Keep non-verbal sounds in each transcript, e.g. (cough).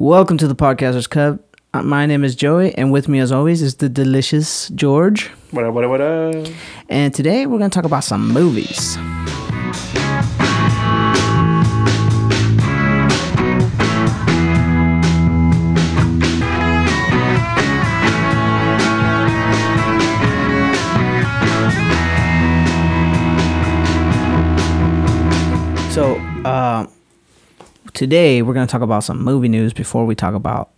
Welcome to the Podcasters Cup. Uh, My name is Joey, and with me, as always, is the delicious George. What up, what up, what up? And today we're going to talk about some movies. Today we're going to talk about some movie news before we talk about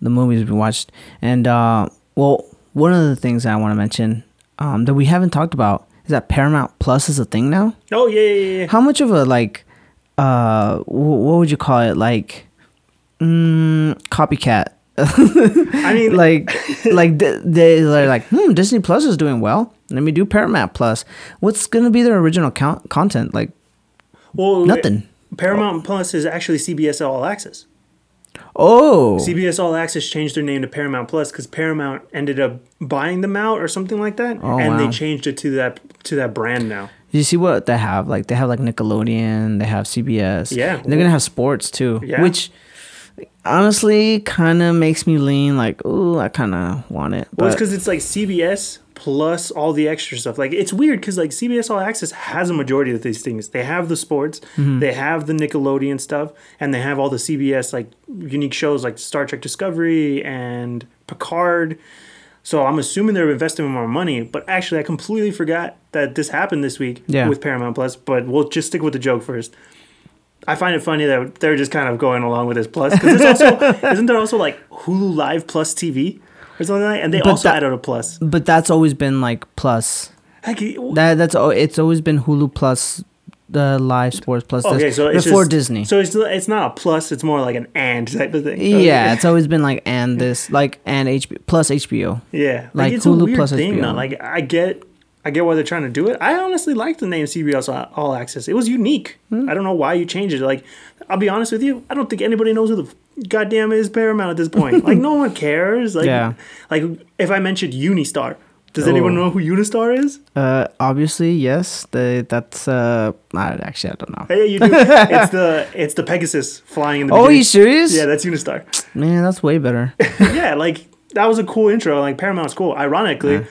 the movies we watched. And, uh, well, one of the things I want to mention um, that we haven't talked about is that Paramount Plus is a thing now. Oh, yeah, yeah, yeah. How much of a, like, uh, wh- what would you call it? Like, mm, copycat. I mean, (laughs) like, (laughs) like they, they're like, hmm, Disney Plus is doing well. Let me do Paramount Plus. What's going to be their original count- content? Like, well, nothing. Paramount Plus is actually CBS All Access. oh. CBS All Access changed their name to Paramount Plus because Paramount ended up buying them out or something like that, Oh, and wow. they changed it to that to that brand now. You see what they have? Like they have like Nickelodeon, they have CBS. Yeah. And they're gonna have sports too. Yeah. Which honestly kind of makes me lean like, oh, I kind of want it. Well, it's But because it's like CBS plus all the extra stuff. Like it's weird because like CBS All Access has a majority of these things. They have the sports, Mm-hmm. they have the Nickelodeon stuff, and they have all the CBS like unique shows like Star Trek Discovery and Picard. So I'm assuming they're investing more money. But actually, I completely forgot that this happened this week Yeah. with Paramount Plus. But we'll just stick with the joke first. I find it funny that they're just kind of going along with this plus because there's also (laughs) isn't there also like Hulu Live Plus TV or something like that? And they But also that- added a plus. but that's always been like plus. Like, That that's it's always been Hulu plus the live sports plus this okay, so it's before just- Disney. So it's it's not a plus; it's more like an and type of thing. yeah, it's always been like (laughs) and this like and HBO plus HBO. yeah. Like, like it's a Hulu weird plus thing. HBO. Though. Like I get, I get why they're trying to do it. I honestly like the name CBS All- Access. It was unique. Hmm. I don't know why you changed it. Like, I'll be honest with you. I don't think anybody knows who the goddamn is Paramount at this point. like, no one cares. Like, Yeah. like if I mentioned Unistar, does anyone Oh. know who Unistar is? Uh, obviously yes. The that's uh, actually I don't know. Hey, you do. (laughs) it's the it's the Pegasus flying in the. Oh, beginning. you serious? Yeah, that's Unistar. Man, that's way better. (laughs) yeah, like that was a cool intro. Like Paramount's cool. Ironically,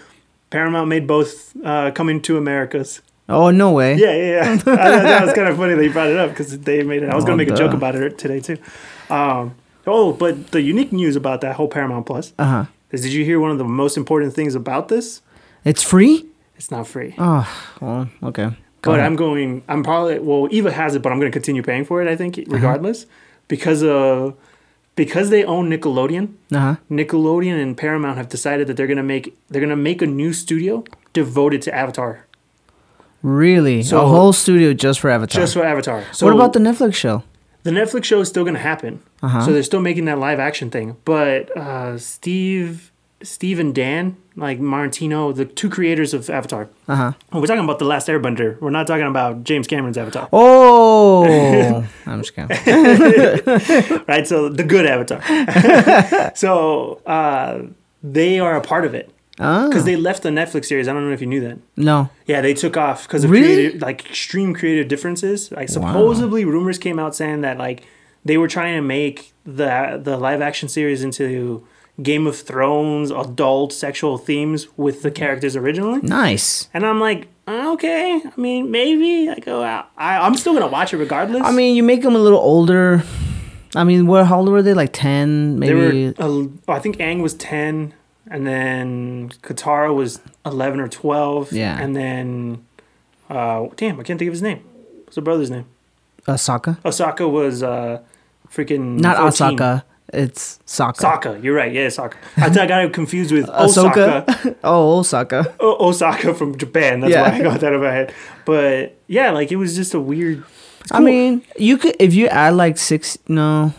Paramount made both uh, coming to Americas. Oh no way. Yeah, yeah, yeah. (laughs) I that was kind of funny that you brought it up because they made it. I was Oh, gonna make a joke about it today too. Um, oh, but the unique news about that whole Paramount Plus Uh huh. is: Did you hear one of the most important things about this? It's free. It's not free. Oh, well, okay. Go but ahead. I'm going. I'm probably well. Eva has it, but I'm going to continue paying for it. I think Uh-huh. regardless, because of because they own Nickelodeon. Uh huh. Nickelodeon and Paramount have decided that they're gonna make they're gonna make a new studio devoted to Avatar, Really? So- a whole studio just for Avatar. just for Avatar. So what about the Netflix show? the Netflix show is still gonna happen? Uh-huh. So they're still making that live action thing. But uh, Steve, Steve and Dan, like Martino, the two creators of Avatar. Uh huh. We're talking about the Last Airbender. We're not talking about James Cameron's Avatar, Oh, (laughs) I'm just kidding. (laughs) right? So the good Avatar. (laughs) so uh, they are a part of it Oh, because they left the Netflix series. I don't know if you knew that. no. Yeah, they took off because of Really? creative, like extreme creative differences. Like supposedly, rumors came out saying that like they were trying to make the the live action series into Game of Thrones adult sexual themes with the characters originally. Nice. And I'm like, "Uh, okay, I mean, maybe. I go out. I, I'm still gonna watch it regardless. I mean, you make them a little older. I mean, where how old were they? Like ten, they maybe. were. Uh, I think Aang was ten, and then Katara was eleven or twelve. Yeah. And then, uh, damn, I can't think of his name. What's the brother's name? Osaka. Osaka was uh freaking Not 14. Osaka. It's Sokka. Sokka, you're right. Yeah, Sokka. I, thought I got it confused with Ahsoka. (laughs) Osaka. (laughs) oh, Osaka. O- Osaka from Japan. That's Yeah. why I got that in my head. But yeah, like it was just a weird. it's I mean, you could if you add like six, no,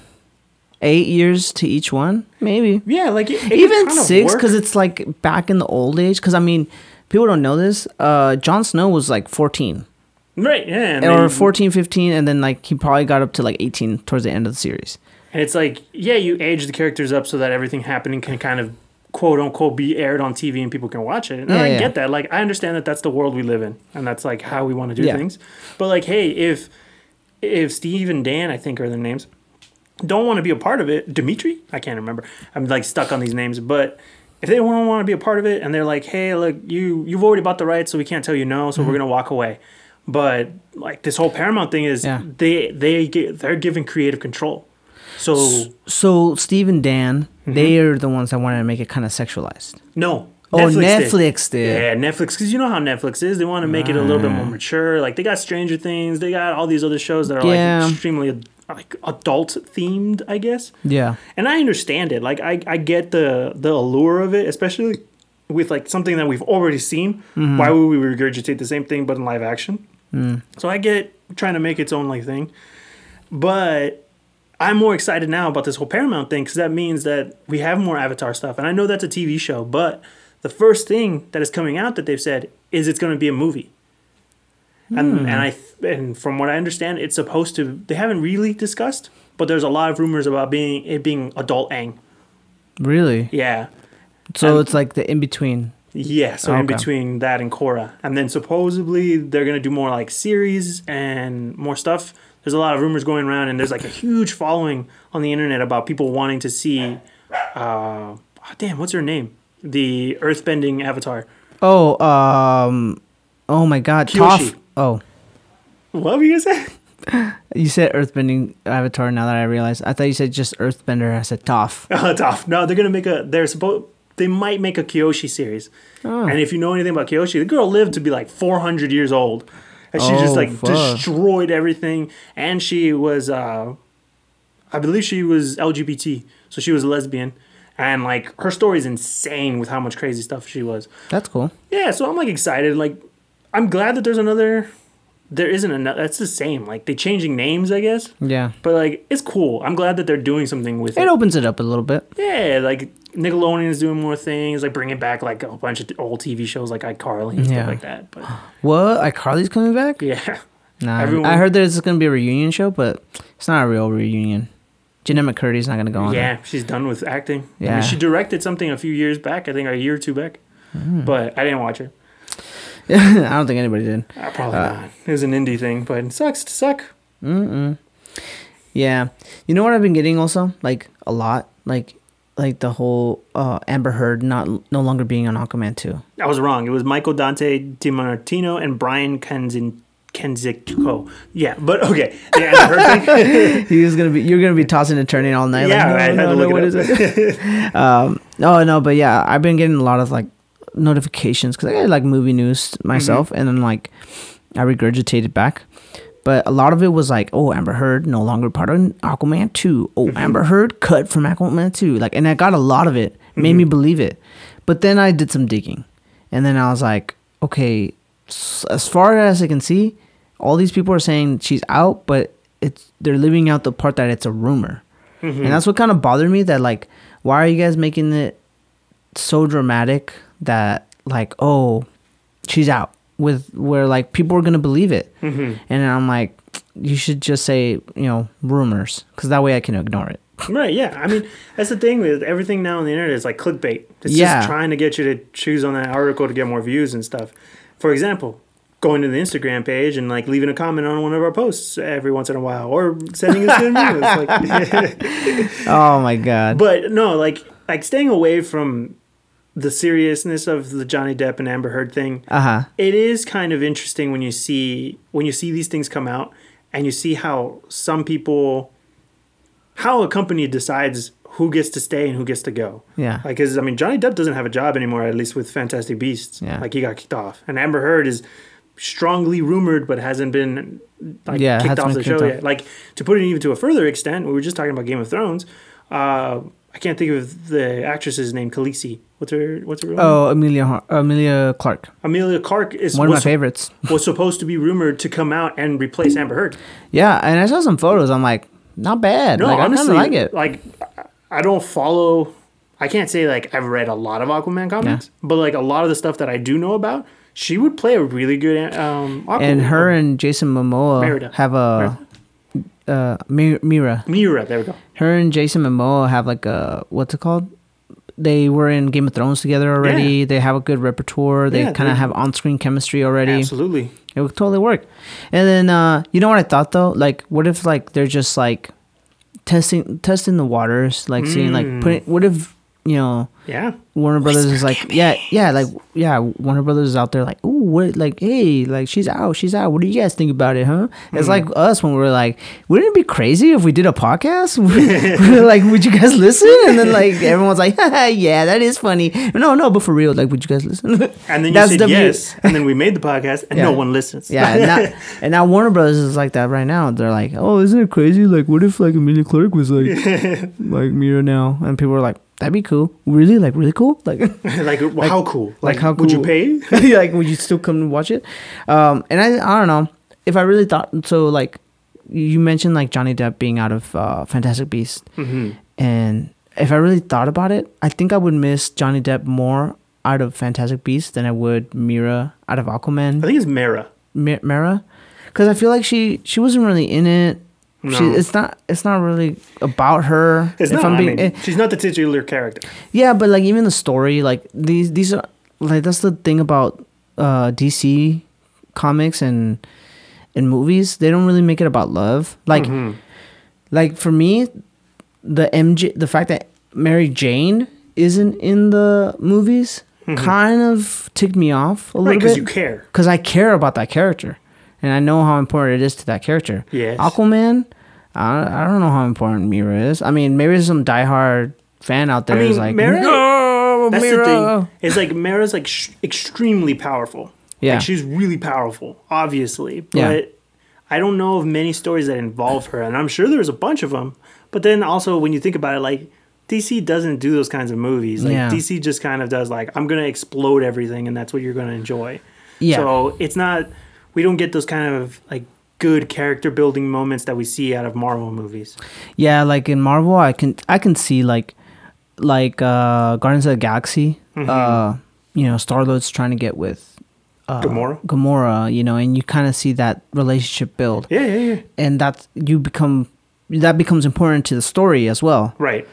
eight years to each one, maybe yeah, like it, it even kinda six because it's like back in the old age. Because I mean, people don't know this. Uh, Jon Snow was like fourteen right, yeah, or then- 14, 15, and then like he probably got up to like eighteen towards the end of the series. and it's like yeah, you age the characters up so that everything happening can kind of quote unquote be aired on TV and people can watch it. And Yeah, I yeah. get that. Like I understand that that's the world we live in and that's like how we want to do Yeah. things. But like, hey, if if Steve and Dan, I think are their names, don't want to be a part of it, Dimitri, I can't remember. I'm like stuck on these names, but if they don't want to be a part of it and they're like, "Hey, look, you you've already bought the rights, so we can't tell you no, so we're mm-hmm. gonna walk away." But like this whole Paramount thing is, Yeah. they they get, they're given creative control. So So Steve and Dan, mm-hmm. they are the ones that wanted to make it kind of sexualized. no. Oh, did. Netflix did. Yeah, Netflix, because you know how Netflix is. They want to make it a little bit more mature. Like they got Stranger Things, they got all these other shows that are Yeah. like extremely like adult themed, I guess. Yeah. And I understand it. Like I, I get the the allure of it, especially with like something that we've already seen. Mm-hmm. Why would we regurgitate the same thing but in live action? Mm. So I get trying to make its own like thing, but I'm more excited now about this whole Paramount thing because that means that we have more Avatar stuff, and I know that's a TV show, but the first thing that is coming out that they've said is it's going to be a movie. And and I and from what I understand, it's supposed to. They haven't really discussed, but there's a lot of rumors about being it being adult Aang. Really? Yeah, So And- it's like the in between. yeah. So in Okay. between that and Korra, and then supposedly they're gonna do more like series and more stuff. There's a lot of rumors going around, and there's like a huge following on the internet about people wanting to see. Uh, oh, damn, what's her name? The earthbending avatar. Oh, um, oh my God, Kyoshi. Toph. Oh, What were you gonna say? (laughs) you said Earthbending Avatar. Now that I realize, I thought you said just Earthbender. I said Toph. (laughs) Oh, tough. No, they're gonna make a. They're supposed. They might make a Kyoshi series. Oh. And if you know anything about Kyoshi, the girl lived to be like 400 years old. And she just Oh, like fuck. destroyed everything. And she was, uh, I believe she was LGBT. So she was a lesbian. And like her story is insane with how much crazy stuff she was. That's cool. Yeah, so I'm like excited. Like, I'm glad that there's another. There isn't enough. That's the same. Like, they changing names, I guess. Yeah, But like, it's cool. I'm glad that they're doing something with it It opens it up a little bit. yeah, like Nickelodeon is doing more things, like bringing back like a bunch of old TV shows like iCarly and Yeah. stuff like that. But (gasps) What? iCarly's coming back? yeah, (laughs) Nah, Everyone- I heard there's gonna be a reunion show, but it's not a real reunion. Jennette McCurdy's not gonna go on. yeah, she's done with acting. I Yeah. mean, she directed something a few years back. I think a year or two back. Mm. But I didn't watch it. (laughs) I don't think anybody did. Uh, probably Uh, not. It was an indie thing, but it sucks to suck. Mm-mm. Yeah, you know what I've been getting also like a lot, like like the whole uh, Amber Heard not no longer being on Aquaman two. I was wrong. It was Michael Dante DiMartino and Bryan Kenzin. Konietzko. Yeah, but okay. Yeah, I heard thing. (laughs) he was gonna be you're gonna be tossing and turning all night. Yeah, like, I had no, to no, look no, it what up. is it? (laughs) um, no, no, but yeah, I've been getting a lot of like notifications because I get like movie news myself, Mm-hmm. and then like I regurgitate it back. But a lot of it was like, oh, Amber Heard no longer part of Aquaman two. Oh, Mm-hmm. Amber Heard cut from Aquaman two. Like, and I got a lot of it, made Mm-hmm. me believe it. But then I did some digging, and then I was like, okay, as far as I can see, all these people are saying she's out, but it's they're leaving out the part that it's a rumor, Mm-hmm. and that's what kind of bothered me. That like, why are you guys making it so dramatic that like, oh, she's out with where like people are gonna believe it, Mhm. and I'm like, you should just say you know rumors because that way I can ignore it. Right, yeah. I mean, that's the thing with everything now on the internet is like clickbait. It's Yeah. just trying to get you to choose on that article to get more views and stuff. For example, going to the Instagram page and like leaving a comment on one of our posts every once in a while or sending us good news. Like, (laughs) (laughs) oh my god. but no, like like staying away from the seriousness of the Johnny Depp and Amber Heard thing. Uh huh. It is kind of interesting when you see when you see these things come out and you see how some people how a company decides who gets to stay and who gets to go. Yeah. Like, cause I mean, Johnny Depp doesn't have a job anymore, at least with Fantastic Beasts. Yeah. Like, he got kicked off, and Amber Heard is strongly rumored, but hasn't been like Yeah, kicked off the show off. yet. Like, to put it even to a further extent, we were just talking about Game of Thrones. Uh, I can't think of the actress's name, Khaleesi. What's her What's her real name? Oh, Emilia Emilia Clarke, Emilia Clarke is one of my favorites. (laughs) was supposed to be rumored to come out and replace Amber Heard. Yeah, and I saw some photos. I'm like, not bad. No, like, honestly, I kind of like it. Like, I don't follow. I can't say like I've read a lot of Aquaman comics, but like a lot of the stuff that I do know about, she would play a really good um. Aquaman. and her and Jason Momoa Merida. have a uh Mi- Mera. Mera, there we go. Her and Jason Momoa have like a what's it called? They were in Game of Thrones together already. Yeah. They have a good repertoire. They Yeah, kind of have on-screen chemistry already. Absolutely. It would totally work. And then uh you know what I thought though? Like what if like they're just like testing testing the waters, like seeing like Mm. putting what if you know Yeah. Warner Brothers is like yeah yeah like yeah Warner Brothers is out there like oh, what like hey like she's out she's out what do you guys think about it huh it's Mm. like us when we are like wouldn't it be crazy if we did a podcast (laughs) We're like would you guys listen and then like (laughs) everyone's like yeah that is funny no no but for real like would you guys listen And then you That's said beauty. yes, and then we made the podcast, and no one listens. Yeah, and now, and now Warner Brothers is like that right now. They're like, oh, isn't it crazy? Like, what if like Emilia Clarke was like (laughs) like Mera now? And people are like, that'd be cool. Really, like really cool. Like, (laughs) (laughs) like, how cool? like, how Would you pay? (laughs) like, would you still come and watch it? Um, and I, I don't know if I really thought so. Like, you mentioned like Johnny Depp being out of uh, Fantastic Beasts, hmm and if I really thought about it, I think I would miss Johnny Depp more out of Fantastic Beasts than I would Mera out of Aquaman. I think it's Mera. Mi- Mara, because I feel like she she wasn't really in it. She, it's not it's not really about her. It's not. I'm I mean, she's not the titular character. yeah, but like even the story, like these these are like that's the thing about uh DC comics and and movies. They don't really make it about love. Like Mhm. like for me, the MJ the fact that Mary Jane isn't in the movies kind of ticked me off a right little because bit you care. because I care about that character, and I know how important it is to that character. Yes. Aquaman, I, I don't know how important Mera is. I mean, maybe there's some diehard fan out there I who's like, Mara- no, That's Mera. the thing. It's like Mara's like sh- extremely powerful. Yeah. Like she's really powerful, obviously. But Yeah. I don't know of many stories that involve her, and I'm sure there's a bunch of them. But then also, when you think about it, like DC doesn't do those kinds of movies. Like Yeah. DC just kind of does like I'm gonna explode everything, and that's what you're gonna enjoy. Yeah. So it's not. We don't get those kind of like good character building moments that we see out of Marvel movies. Yeah, like in Marvel, I can I can see like like uh Guardians of the Galaxy. Mm-hmm. Uh, you know, Star Lord's trying to get with uh, Gamora? Gamora, you know, and you kind of see that relationship build, Yeah, yeah, yeah. and that you become that becomes important to the story as well. Right.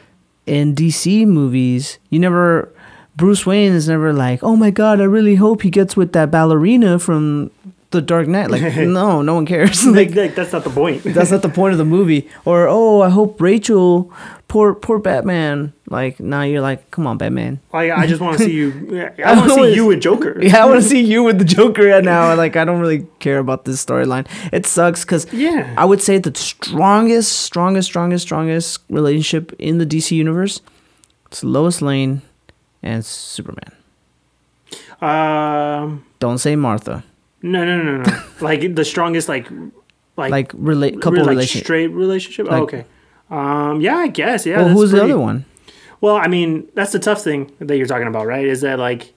in DC movies, you never Bruce Wayne is never like, "Oh my god, I really hope he gets with that ballerina from The Dark Knight." Like, (laughs) no, no one cares. Like, like that's not the point. that's not the point of the movie. Or, "Oh, I hope Rachel poor poor Batman." Like, now you're like, "Come on, Batman." Like I just want to see you. (laughs) I want to see you with Joker. (laughs) Yeah, I want to see you with the Joker right now. Like, I don't really care about this storyline. It sucks cuz Yeah. I would say the strongest, strongest, strongest, strongest relationship in the DC universe it's Lois Lane and Superman. Um. Don't say Martha. No, no, no, no. (laughs) like the strongest, like, like, Like relate couple like relationship. straight relationship. oh, okay. Um. Yeah, I guess. Yeah. well, who's the other one? Well, I mean, that's the tough thing that you're talking about, right? Is that like,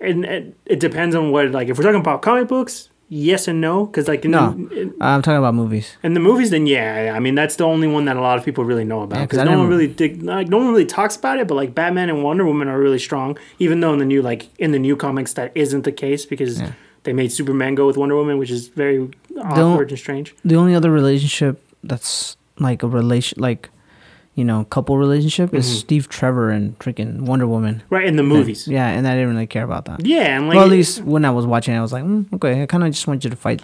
and it, it depends on what like if we're talking about comic books, yes and no, because like in, No. in, I'm talking about movies. And the movies, then yeah, yeah, I mean that's the only one that a lot of people really know about 'cause because I no one really dig, like no one really talks about it. But like Batman and Wonder Woman are really strong, even though in the new like in the new comics that isn't the case because Yeah. They made Superman go with Wonder Woman, which is very awkward and strange. The only other relationship that's like a relation, like you know, couple relationship is Mhm. Steve Trevor and freaking Wonder Woman. Right in the movies, Yeah, and I didn't really care about that. yeah, and like well, at least when I was watching, I was like, mm, okay, I kind of just want you to fight.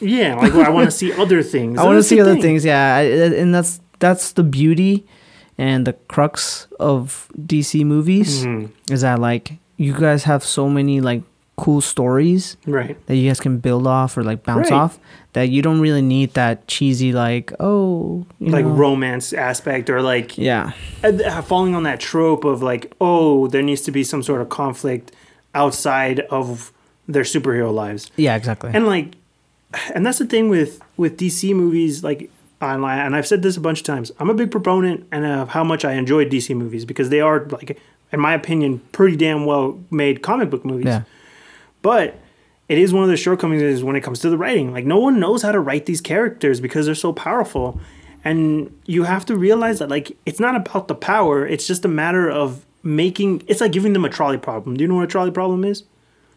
yeah, like well, I want to see other (laughs) things. I want to see other thing. things. Yeah, I, and that's that's the beauty and the crux of DC movies Mhm. is that like you guys have so many like cool stories Right. that you guys can build off or like bounce Right. off that you don't really need that cheesy like oh like know. romance aspect or like yeah uh, falling on that trope of like oh there needs to be some sort of conflict outside of their superhero lives yeah exactly and like and that's the thing with with dc movies like online and i've said this a bunch of times i'm a big proponent and of how much i enjoy dc movies because they are like in my opinion pretty damn well made comic book movies yeah but it is one of the shortcomings is when it comes to the writing. Like no one knows how to write these characters because they're so powerful. And you have to realize that like it's not about the power, it's just a matter of making it's like giving them a trolley problem. Do you know what a trolley problem is?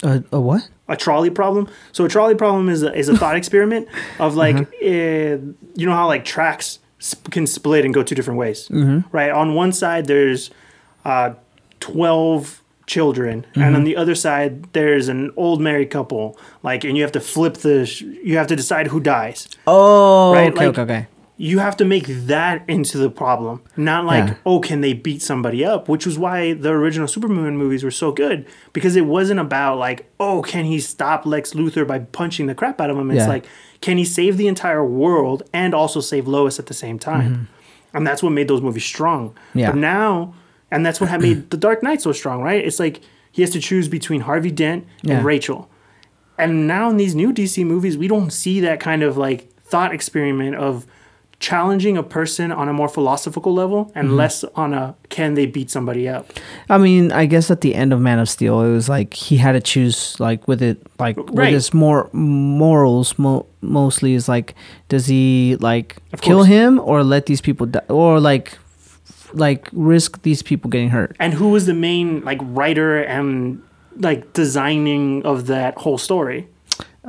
uh, a what A trolley problem. So a trolley problem is a, is a (laughs) thought experiment of like uh, you know how like tracks sp- can split and go two different ways. Right? On one side there's uh 12 children and on the other side there's an old married couple like and you have to flip the sh- you have to decide who dies oh Right, okay like- okay okay you have to make that into the problem. Not like, Yeah. oh, can they beat somebody up? Which was why the original Superman movies were so good. Because it wasn't about like, oh, can he stop Lex Luthor by punching the crap out of him? It's Yeah. like, can he save the entire world and also save Lois at the same time? And that's what made those movies strong. Mm-hmm. Yeah. But now, and that's what had made The Dark Knight so strong, right? It's like he has to choose between Harvey Dent Yeah. and Rachel. And now in these new DC movies, we don't see that kind of like thought experiment of challenging a person on a more philosophical level and Mm-hmm. less on a can they beat somebody up. I mean, I guess at the end of Man of Steel, it was like he had to choose, like with it, like with his more morals. Mo- mostly is like, does he like kill him or let these people die, or like, like risk these people getting hurt? And who was the main like writer and like designing of that whole story?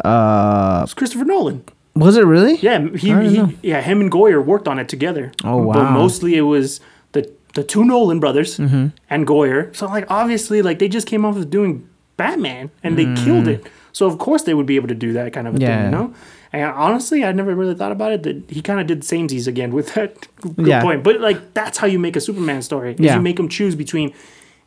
Uh, It's Christopher Nolan. was it really? Yeah, he, I don't know. he yeah, him and Goyer worked on it together. Oh, wow! But mostly it was the the two Nolan brothers Mm-hmm. and Goyer. So like obviously like they just came off of doing Batman and they killed it. So of course they would be able to do that kind of a thing, Mm. You know? And honestly, I never really thought about it. That he kind of did the same samesies again with that good Yeah. point. But like that's how you make a Superman story. Is Yeah. you make him choose between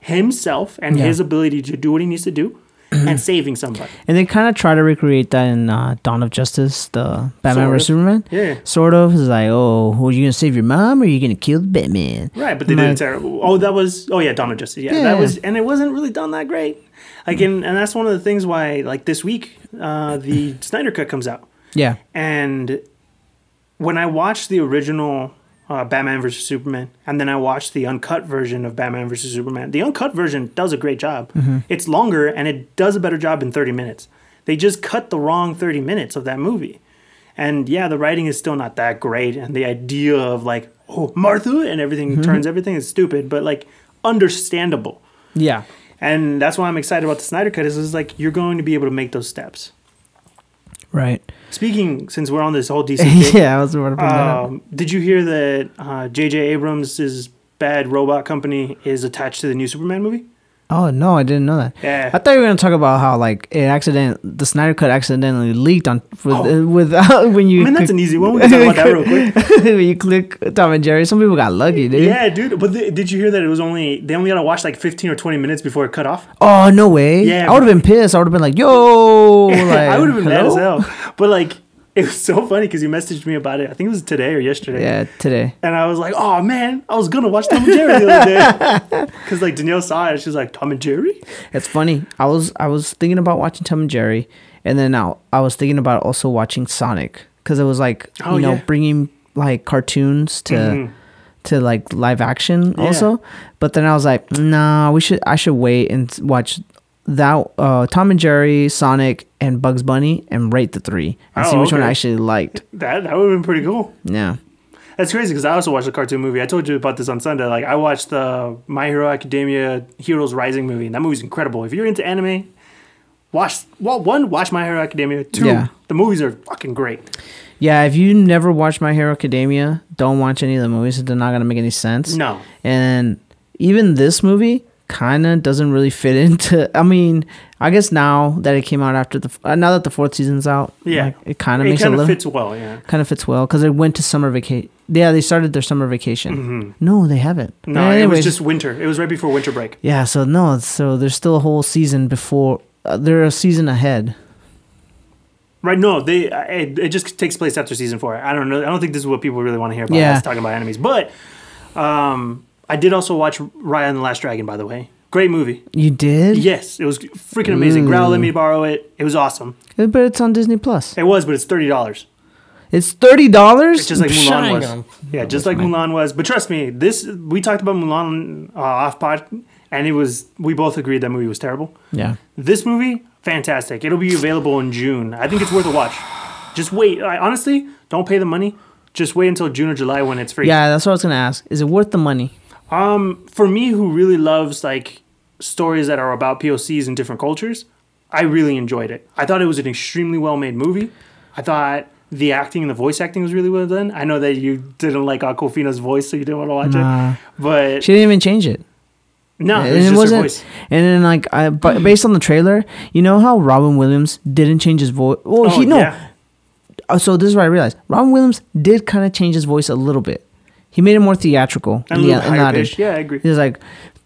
himself and Yeah. his ability to do what he needs to do (clears throat) and saving somebody. And they kind of try to recreate that in uh, Dawn of Justice, the Batman Sort vs. Superman. Yeah. Sort of. It's like, oh, who are you gonna save your mom or are you gonna kill the Batman? Right, but they Like- did it terrible. Oh, that was oh yeah, Dawn of Justice. Yeah, Yeah. that was, and it wasn't really done that great. Again, and that's one of the things why like this week, uh, the Snyder Cut comes out, Yeah. and when I watched the original uh, Batman vs Superman, and then I watched the uncut version of Batman vs Superman, the uncut version does a great job. It's longer and it does a better job in thirty minutes. They just cut the wrong thirty minutes of that movie. And yeah, the writing is still not that great, and the idea of like, oh, Martha, and everything turns everything is stupid, but like understandable. Yeah. And that's why I'm excited about the Snyder Cut. Is, is like you're going to be able to make those steps. Right. Speaking, since we're on this whole (laughs) DC, yeah, I was about to bring that up. um, did you hear that uh, J.J. Abrams' bad robot company is attached to the new Superman movie? Oh no, I didn't know that. Yeah. I thought you were gonna talk about how like it accident the Snyder Cut accidentally leaked on with Oh. uh, with uh, (laughs) when you I mean, that's click- an easy one. We can talk about that real quick. (laughs) when you click Tom and Jerry, some people got lucky, dude. Yeah, dude. But th- did you hear that it was only they only got to watch like 15 or 20 minutes before it cut off? Oh no way. Yeah, I would have been pissed. I would have been like, yo, (laughs) like, I would have been mad as hell. But like, it was so funny because you messaged me about it. I think it was today or yesterday. Yeah, today. And I was like, oh man, I was gonna watch Tom and Jerry the other day. (laughs) Because like Danielle saw it, She's like, Tom and Jerry? It's funny. I was I was thinking about watching Tom and Jerry, and then now I was thinking about also watching Sonic because it was like Oh, you know yeah. bringing like cartoons to Mhm. to like live action Yeah. also. But then I was like, nah, we should I should wait and watch that uh, Tom and Jerry, Sonic, and Bugs Bunny, and rate the three and see Oh, which one I actually liked. That that would have been pretty cool. Yeah. That's crazy because I also watched a cartoon movie. I told you about this on Sunday. Like I watched the My Hero Academia Heroes Rising movie, and that movie's incredible. If you're into anime, watch well one, watch My Hero Academia. Two, Yeah. the movies are fucking great. Yeah, if you never watched My Hero Academia, don't watch any of the movies. They're not gonna make any sense. No. And even this movie kind of doesn't really fit into. I mean, I guess now that it came out after the uh, now that the fourth season's out, Yeah. like, it kind of makes kind a little fits well, yeah. kind of fits well because it went to summer vacation. Yeah, they started their summer vacation. No, they haven't. Mm-hmm. No, But it was just winter. It was right before winter break. yeah. So no, so there's still a whole season before. Uh, they're a season ahead. Right? No, they uh, it, it just takes place after season four. I don't know. I don't think this is what people really want to hear about. Yeah. us talking about enemies. But um, I did also watch Raya and the Last Dragon. By the way, great movie. You did? Yes, it was freaking amazing. Growl let me borrow it. It was awesome. But it's on Disney Plus. It was, but it's thirty dollars. It's thirty dollars. It's just like Mulan was. Yeah, just like Mulan was. But trust me, this we talked about Mulan uh, off pod, and it was we both agreed that movie was terrible. Yeah. This movie, fantastic. It'll be available in June. I think it's worth a watch. Just wait. I, honestly, don't pay the money. Just wait until June or July when it's free. Yeah, that's what I was gonna ask. Is it worth the money? Um, for me, who really loves like stories that are about POCs in different cultures, I really enjoyed it. I thought it was an extremely well made movie. I thought the acting and the voice acting was really well done. I know that you didn't like Awkwafina's voice, so you didn't want to watch Nah. it. But She didn't even change it. no, and it just wasn't. voice. And then like, I, but (clears throat) based on the trailer, you know how Robin Williams didn't change his voice. Well, Oh, he no. yeah. oh, so this is what I realized. Robin Williams did kind of change his voice a little bit. He made it more theatrical. And a in the- little in the higher audience. pitch. Yeah, I agree. He's like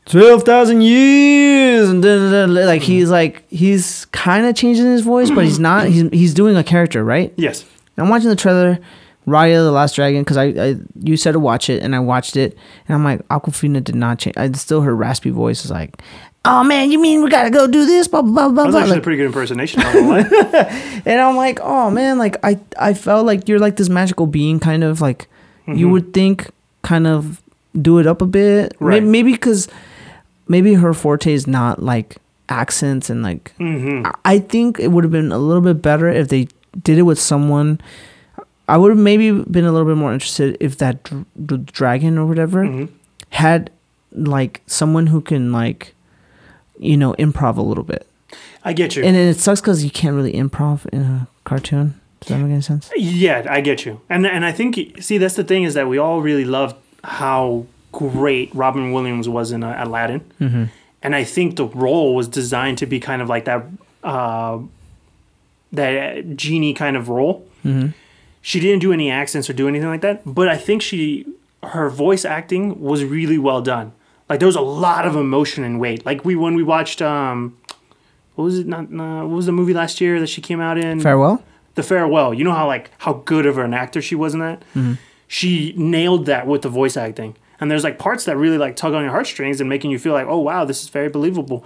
twelve thousand years, and da, da, da, like he's like he's kind of changing his voice, but he's not. He's he's doing a character, right? Yes. I'm watching the trailer, Raya the Last Dragon, because I, I you said to watch it, and I watched it, and I'm like, Awkwafina did not change. I still her raspy voice is like, oh man, you mean we gotta go do this, blah blah blah That blah. was blah. actually a pretty good impersonation. not gonna lie. (laughs) (laughs) and I'm like, oh man, like I I felt like you're like this magical being, kind of like you Mhm. would think, kind of do it up a bit, Right. maybe because maybe her forte is not like accents and like Mhm. I- think it would have been a little bit better if they did it with someone. I would have maybe been a little bit more interested if that dr- dragon or whatever Mhm. had like someone who can like, you know, improv a little bit. I get you. And then it sucks because you can't really improv in a cartoon. Does that make any sense? Yeah, I get you. And and I think see that's the thing is that we all really loved how great Robin Williams was in uh, Aladdin. Mm-hmm. And I think the role was designed to be kind of like that uh, that genie kind of role. Mm-hmm. She didn't do any accents or do anything like that, but I think she her voice acting was really well done. Like there was a lot of emotion and weight. Like we when we watched um what was it not uh, what was the movie last year that she came out in Farewell. The farewell. You know how like how good of an actor she was in that? She nailed that with the voice acting. And there's like parts that really like tug on your heartstrings and making you feel like oh wow this is very believable.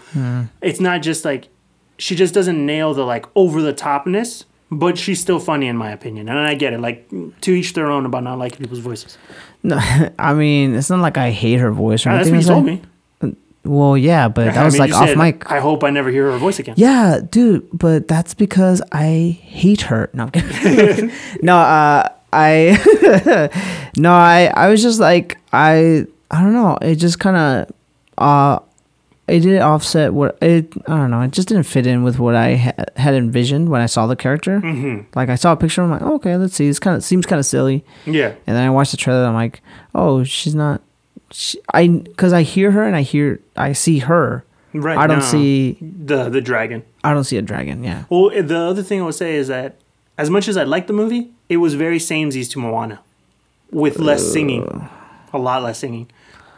It's not just like she just doesn't nail the like over the topness but she's still funny in my opinion. And i get it. Like to each their own about not liking people's voices. No, (laughs) I mean it's not like I hate her voice or Ah, that's what you told like- me Well, yeah, but that I was mean, like off said, mic. i hope i never hear her voice again Yeah, dude, but that's because I hate her. No, I'm kidding. (laughs) no, uh, I, (laughs) no, I, I was just like, I, I don't know. It just kind of, uh, it didn't offset what it. I don't know. It just didn't fit in with what I ha- had envisioned when I saw the character. hmm Like I saw a picture, I'm like, oh, okay, let's see. It's kind of seems kind of silly. yeah And then I watched the trailer. And I'm like, oh, she's not. She, I because I hear her and I hear I see her. right I don't see. the the dragon I don't see a dragon. Yeah. Well, the other thing I would say is that as much as I like the movie, it was very samesies to Moana, with less singing, a lot less singing.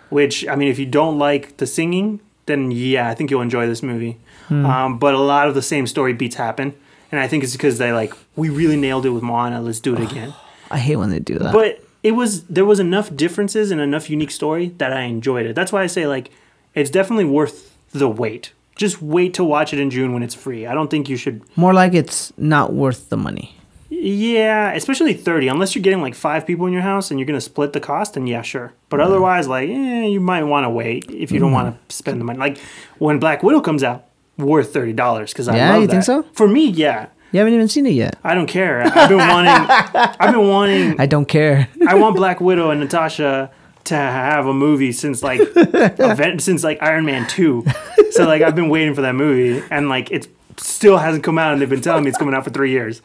Which I mean, if you don't like the singing, then yeah, I think you'll enjoy this movie. Um, but a lot of the same story beats happen, and I think it's because they like we really nailed it with Moana. Let's do it again. I hate when they do that. But it was there was enough differences and enough unique story that I enjoyed it. That's why I say like it's definitely worth the wait. Just wait to watch it in June when it's free. I don't think you should More like it's not worth the money. Yeah, especially 30. Unless you're getting like five people in your house and you're going to split the cost, and yeah, sure. But otherwise, like, eh, you might want to wait if you don't want to spend the money. Like when Black Widow comes out, worth $30 because I Yeah, love you that. think so? For me, yeah. You haven't even seen it yet. I don't care. I've been wanting, I've been wanting, (laughs) I don't care. I want Black Widow and Natasha to have a movie since like, (laughs) event, since like Iron Man 2. So like, I've been waiting for that movie and like, it still hasn't come out and they've been telling me it's coming out for three years.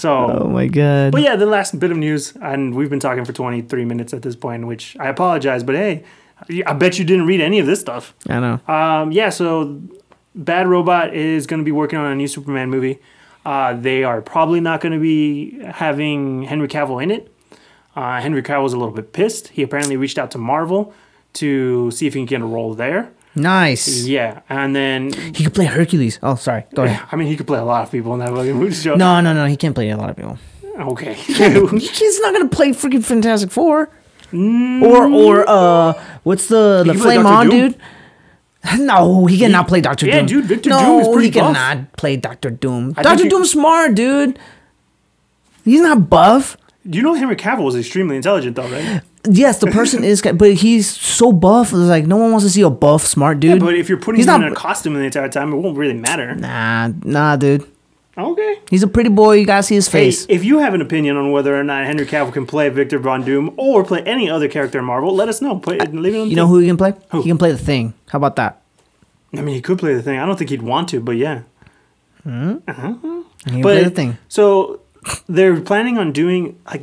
So. (gasps) oh my god. But yeah, the last bit of news, and we've been talking for 23 minutes at this point, which I apologize, but hey, I bet you didn't read any of this stuff. I know. Um, yeah, so Bad Robot is going to be working on a new Superman movie. Uh, they are probably not going to be having Henry Cavill in it. Uh, Henry Cavill's a little bit pissed. He apparently reached out to Marvel to see if he can get a role there. Nice. Yeah, and then He could play Hercules. Oh, sorry. Go ahead. I mean, he could play a lot of people in that fucking movie show. No, no, no. He can't play a lot of people. Okay. (laughs) He's not gonna play freaking Fantastic Four. Or or uh, what's the the Flame On Doom. dude? (laughs) No, he cannot play Doctor yeah, Doom. dude, Victor no, Doom is pretty he buff. cannot play Doctor Doom. I Doctor Doom's smart, dude. He's not buff. you know Henry Cavill is extremely intelligent, though, right? (laughs) Yes, the person is, (laughs) but he's so buff. It's like no one wants to see a buff, smart dude. But if you're putting He's him not- in a costume the entire time, it won't really matter. nah, nah, dude. Okay. He's a pretty boy. You gotta see his Hey, face. if you have an opinion on whether or not Henry Cavill can play Victor Von Doom or play any other character in Marvel, let us know. Put it, leave it on. you know who he can play? Who? He can play the Thing. How about that? I mean, he could play the thing. I don't think he'd want to, but yeah. Hmm. He can But play the Thing. so they're planning on doing like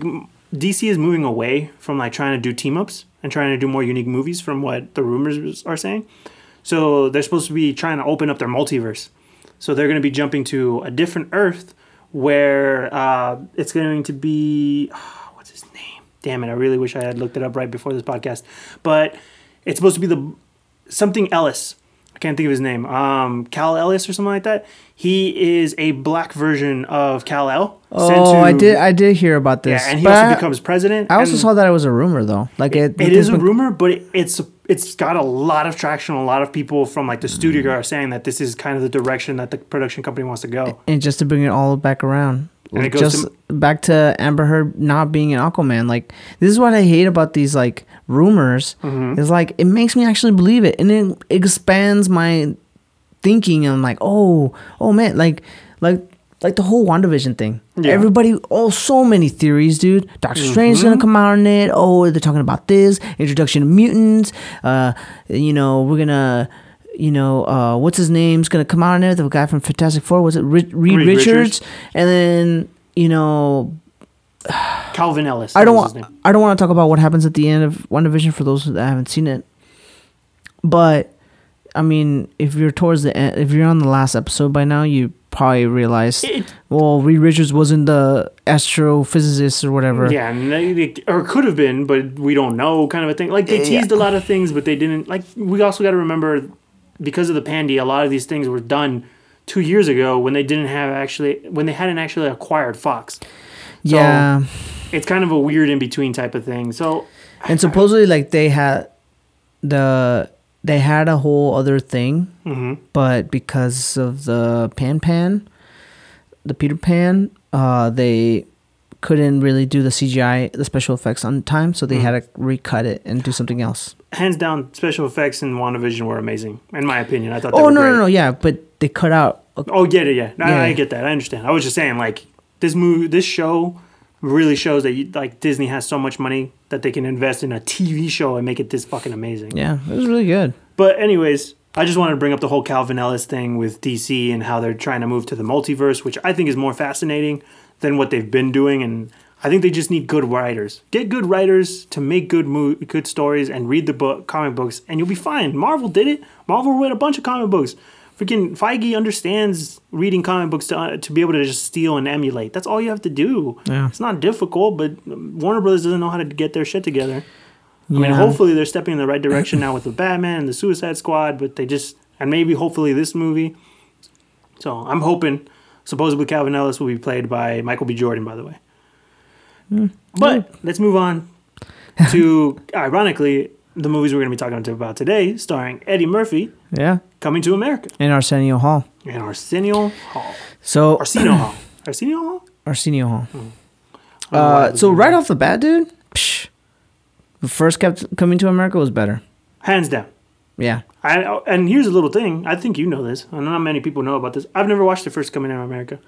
DC is moving away from like trying to do team ups and trying to do more unique movies from what the rumors are saying. So they're supposed to be trying to open up their multiverse. So they're going to be jumping to a different Earth where uh, it's going to be (sighs) what's his name? Damn it! I really wish I had looked it up right before this podcast, but it's supposed to be the something Ellis. I can't think of his name. Um, Cal Ellis or something like that. He is a black version of Cal El. Oh, I did. I did hear about this. Yeah, and he but also I- becomes president. I also saw that it was a rumor though. Like it, it is a been- rumor, but it, it's it's got a lot of traction. A lot of people from like the studio are saying that this is kind of the direction that the production company wants to go. and just to bring it all back around And it goes just back to amber heard not being an aquaman like this is what i hate about these like rumors Mm-hmm. is like it makes me actually believe it and it expands my thinking and I'm like oh oh man like like like the whole WandaVision thing. Yeah. Everybody, oh, so many theories, dude. Doctor Strange is gonna come out on it. Oh, they're talking about this introduction of mutants. Uh, you know, we're gonna, you know, uh, what's his name's gonna come out on there? The guy from Fantastic Four was it Reed, Reed, Reed Richards? Richards. And then you know, Calvin Ellis. I don't want. I don't want to talk about what happens at the end of WandaVision for those that haven't seen it. But I mean, if you're towards the end, if you're on the last episode by now, you probably realize, It- well, Reed Richards wasn't the astrophysicist or whatever. Yeah, and they, they- or could have been, but we don't know, kind of a thing. Like they Yeah. teased a lot of things, but they didn't. Like we also got to remember, because of the pandy, a lot of these things were done two years ago when they didn't have actually when they hadn't actually acquired Fox. yeah. It's kind of a weird in between type of thing. So And supposedly, like they had the they had a whole other thing, hmm but because of the Pan Pan, the Peter Pan, uh, they couldn't really do the CGI, the special effects on time, so they Mm. had to recut it and do something else. hands down, special effects in WandaVision were amazing, in my opinion. I thought. They Oh were no, great. no, no, yeah, but they cut out. Oh, get it, yeah. No, Yeah. I get that. I understand. I was just saying, like this movie, this show really shows that you, like Disney has so much money that they can invest in a TV show and make it this fucking amazing. Yeah, it was really good. But anyways, I just wanted to bring up the whole Calvin Ellis thing with DC and how they're trying to move to the multiverse, which I think is more fascinating than what they've been doing. And I think they just need good writers. Get good writers to make good mo- good stories and read the book comic books, and you'll be fine. Marvel did it. Marvel read a bunch of comic books. Freaking Feige understands reading comic books to, uh, to be able to just steal and emulate. That's all you have to do. Yeah. It's not difficult, but Warner Brothers doesn't know how to get their shit together. I mean, hopefully they're stepping in the right direction now with the Batman and the Suicide Squad, but they just and maybe hopefully this movie. So I'm hoping. Supposedly Calvin Ellis will be played by Michael B. Jordan, by the way. Hmm. But let's move on (laughs) to ironically the movies we're going to be talking about today, starring Eddie Murphy, Yeah, coming to America in Arsenio Hall. and Arsenio Hall, So (clears throat) Arsenio Hall, Arsenio Hall. Arsenio Hall. I don't know why I Uh, so right off the bat, dude, psh, the first kept coming to America was better. hands down. Yeah. I, and here's a little thing. I think you know this. I know not many people know about this. I've never watched the first Coming to America.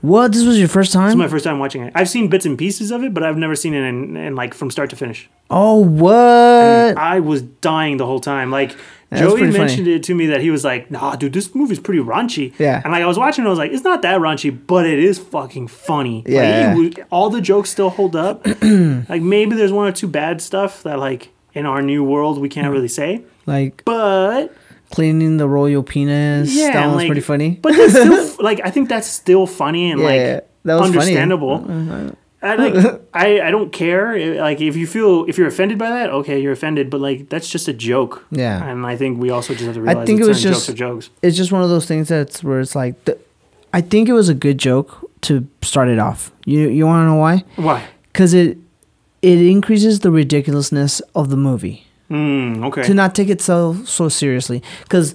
What? This was your first time? This is my first time watching it. I've seen bits and pieces of it, but I've never seen it in, in like from start to finish. oh, what? I was dying the whole time. Like That's Joey pretty funny. mentioned it to me that he was like, "Nah, dude, this movie's pretty raunchy." Yeah. And like I was watching, it, I was like, "It's not that raunchy, but it is fucking funny." Yeah. it was- all the jokes still hold up. (clears throat) like maybe there's one or two bad stuff that like in our new world we can't really say, Like but cleaning the royal penis. Yeah, that was like- pretty funny. But that's still (laughs) like I think that's still funny and Yeah, like that was funny. understandable. Uh, uh, uh. I like (laughs) I, I don't care like if you feel if you're offended by that okay you're offended but like that's just a joke Yeah. and I think we also just have to realize think it was just- jokes are jokes It's just one of those things that's where it's like, the, I think it was a good joke to start it off. You you want to know why? why Because it it increases the ridiculousness of the movie. Mm, okay. to not take it so so seriously. Because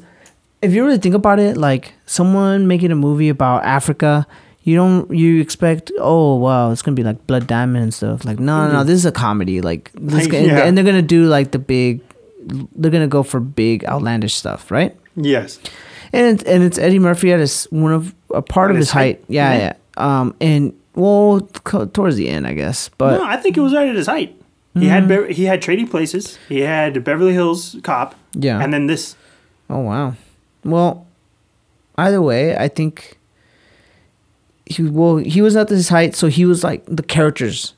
if you really think about it like someone making a movie about africa you don't you expect oh wow it's gonna be like blood diamond and stuff. Like no no no this is a comedy. Like (laughs) this Like, guy- and- yeah. and they're gonna do like the big they're gonna go for big outlandish stuff right? Yes. And it's, and it's eddie murphy at his one of a part At of his his height, height? yeah Yeah. yeah. Um and well towards the end i guess but no I think it was right at his height he had mm-hmm. Bev- he had Trading Places he had Beverly Hills Cop yeah. and then this. Oh wow. Well, either way, I think he well he was at his height, so he was like the characters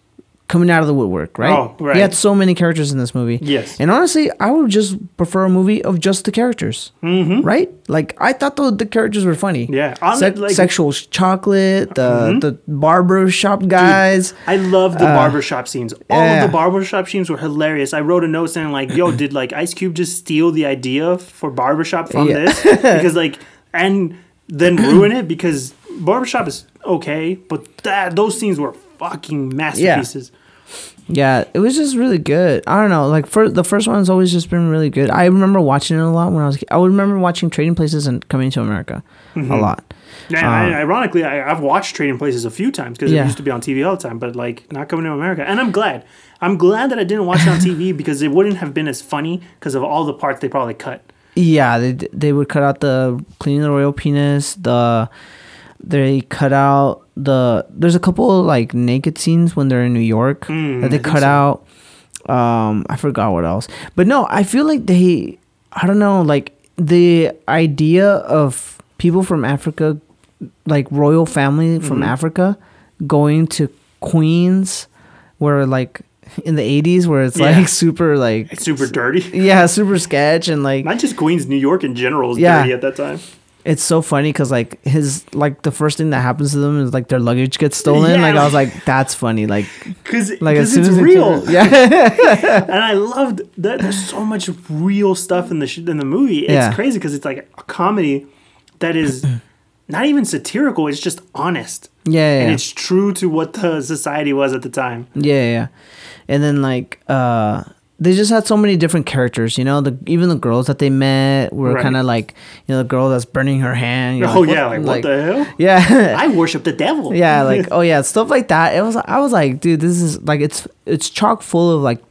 coming out of the woodwork, right? Oh, right. He had so many characters in this movie. Yes. And honestly, I would just prefer a movie of just the characters, Mm-hmm. right? Like I thought the, the characters were funny. Yeah, Sec- like- Mm-hmm. sexual chocolate, the the barber shop guys. I love the barbershop scenes. All Uh, yeah. of the barbershop scenes were hilarious. I wrote a note saying like, "Yo, did like Ice Cube just steal the idea for barbershop from Yeah. this?" (laughs) Because like, and then ruin it because barbershop is okay, but that those scenes were fucking masterpieces. Yeah, it was just really good. I don't know, like for the first one's always just been really good. I remember watching it a lot when I was. a kid. I would remember watching Trading Places and Coming to America Mm-hmm. a lot. And I, ironically, I, I've watched Trading Places a few times because Yeah. it used to be on TV all the time, but like not coming to America. And I'm glad. I'm glad that I didn't watch it on TV (laughs) because it wouldn't have been as funny because of all the parts they probably cut. Yeah, they they would cut out the cleaning the royal penis. The they cut out the. There's a couple like naked scenes when they're in New York Mm, that they cut so. out. Um, I forgot what else, but no, I feel like they. I don't know, like the idea of people from Africa, like royal family from Mm-hmm. Africa, going to Queens, where like in the 80s where it's Yeah. like (laughs) super like It's super dirty. yeah super sketch and like Not just Queens, New York in general is Yeah. dirty at that time. It's so funny because like his like the first thing that happens to them is like their luggage gets stolen Yeah, like i was like- that's funny like Because like as it's soon as real. it- (laughs) yeah and I loved that there's so much real stuff in the sh- in the movie. It's Yeah. crazy because it's like a comedy that is (clears throat) not even satirical. It's just honest, yeah and it's true to what the society was at the time. yeah yeah and then like uh they just had so many different characters you know the even the girls that they met were Right. kind of like you know the girl that's burning her hand oh yeah, like what the hell? (laughs) yeah I worship the devil. yeah (laughs) like oh yeah stuff like that it was i was like dude this is like it's it's chock full of like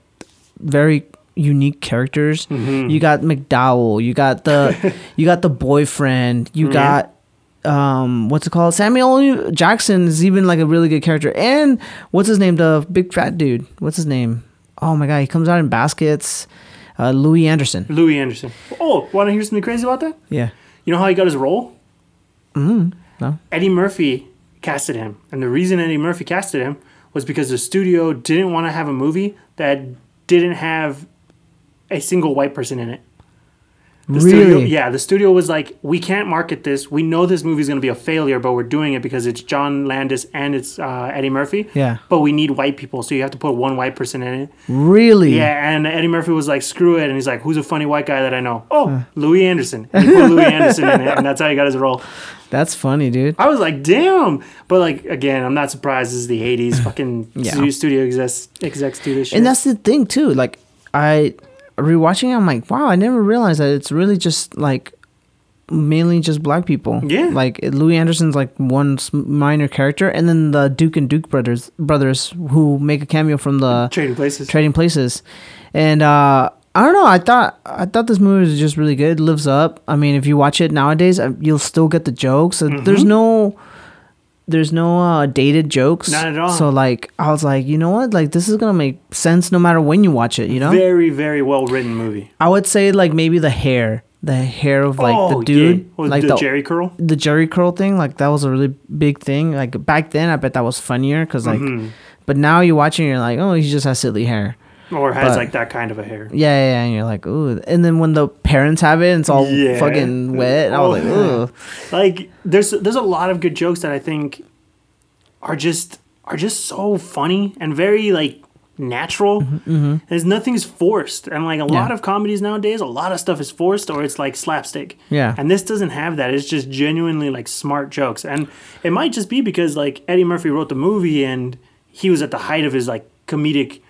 very unique characters Mm-hmm. you got mcdowell you got the (laughs) you got the boyfriend you Yeah. got um what's it called samuel jackson is even like a really good character and what's his name the big fat dude what's his name oh my god he comes out in baskets uh louie anderson Louie Anderson. Oh, want to hear something crazy about that? yeah You know how he got his role? mm no Eddie Murphy casted him, and the reason Eddie Murphy casted him was because the studio didn't want to have a movie that didn't have a single white person in it. The Studio, really yeah, the studio was like, we can't market this. We know this movie's going to be a failure, but we're doing it because it's John Landis and it's uh, Eddie Murphy. Yeah. But we need white people, so you have to put one white person in it. really Yeah, and Eddie Murphy was like, screw it. And he's like, who's a funny white guy that I know? Oh, Louie Anderson. And (laughs) he put Louie Anderson in it, and that's how he got his role. that's funny dude I was like, damn. But like again, I'm not surprised. This is the '80s. (laughs) Fucking Yeah. stu- studio execs execs do this shit. And that's the thing too. Like I rewatching, it, I'm like, wow, I never realized that it's really just like mainly just black people. Yeah. Like Louie Anderson's like one minor character, and then the Duke and Duke brothers brothers who make a cameo from the trading places. Trading Places, and uh. I don't know. I thought I thought this movie was just really good. It lives up. I mean, if you watch it nowadays, uh, you'll still get the jokes. Uh, Mm-hmm. There's no, there's no uh, dated jokes. Not at all. So like, I was like, you know what? Like, this is gonna make sense no matter when you watch it. You know. Very very well written movie. I would say like maybe the hair, the hair of like oh, the dude, yeah. Like the, the Jheri curl. the Jheri curl thing. Like that was a really big thing. Like back then, I bet that was funnier because like, Mm-hmm. but now you're watching, you're like, oh, he just has silly hair. Or has But- like that kind of a hair. Yeah, yeah, yeah, and you're like, ooh. And then when the parents have it, it's all Yeah. fucking wet. And I was Oh, like, yeah. ooh. (laughs) Like there's there's a lot of good jokes that I think are just are just so funny and very like natural. There's nothing's forced, and like a lot Mm-hmm, of comedies nowadays, a lot of stuff is forced or it's like slapstick. Yeah. And this doesn't have that. It's just genuinely like smart jokes, and it might just be because like Eddie Murphy wrote the movie and he was at the height of his like comedic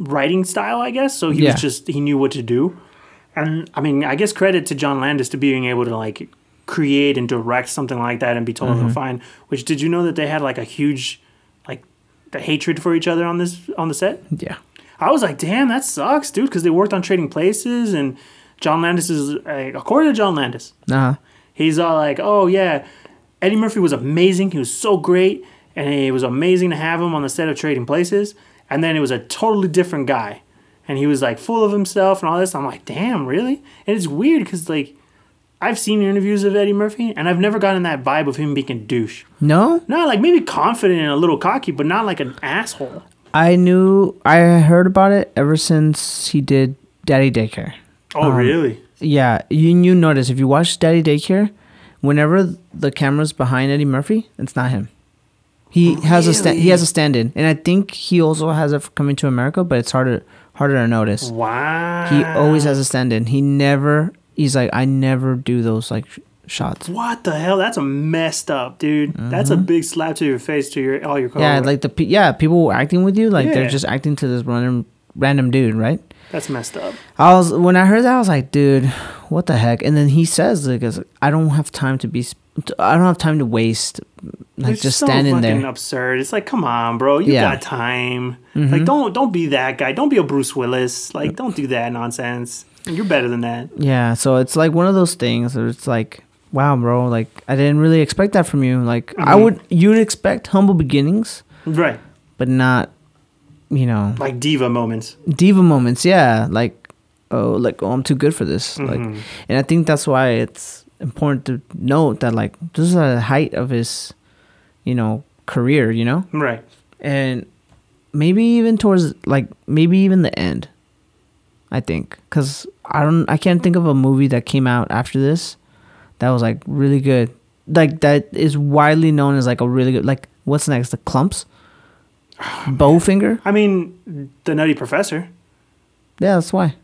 writing style, I guess. So he Yeah. was just he knew what to do. And I mean, I guess credit to John Landis to being able to like create and direct something like that and be totally Mm-hmm. fine. Which did you know that they had like a huge like the hatred for each other on this on the set? Yeah. I was like, damn, that sucks, dude, because they worked on Trading Places and John Landis is uh, according to John Landis, Uh huh. he's all like, oh yeah, Eddie Murphy was amazing. He was so great, and it was amazing to have him on the set of Trading Places. And then it was a totally different guy, and he was like full of himself and all this. I'm like, damn, really? And it's weird because like I've seen interviews of Eddie Murphy, and I've never gotten that vibe of him being a douche. No, Not like maybe confident and a little cocky, but not like an asshole. I knew I heard about it ever since he did Daddy Daycare. Oh, Um, really? Yeah, you you notice if you watch Daddy Daycare, whenever the camera's behind Eddie Murphy, it's not him. He has a sta- he has a stand-in, and I think he also has it for coming to America, but it's harder harder to notice. Wow. He always has a stand-in. He never. He's like I never do those like sh- shots. What the hell? That's a messed up, dude. That's a big slap to your face to your all your Mm-hmm. Yeah, like the yeah people acting with you, like Yeah. they're just acting to this random random dude, right? That's messed up. I was when I heard that I was like, dude, what the heck? And then he says like, I don't have time to be, I don't have time to waste, like It's just so standing fucking there. absurd. It's like, come on, bro. You Yeah. Mm-hmm. got time. Like, don't don't be that guy. Don't be a Bruce Willis. Like, don't do that nonsense. You're better than that. Yeah, so it's like one of those things where it's like, wow, bro, like I didn't really expect that from you. Like I Mhm. would, you'd expect humble beginnings, Right. but not, you know, Like diva moments. diva moments. Yeah, like oh, like oh, I'm too good for this. Like, Mhm. and I think that's why it's important to note that like this is the height of his, you know, career. You know. Right. and maybe even towards like maybe even the end i think because i don't i can't think of a movie that came out after this that was like really good like that is widely known as like a really good like what's next the Klumps bowfinger I mean, the Nutty Professor. yeah that's why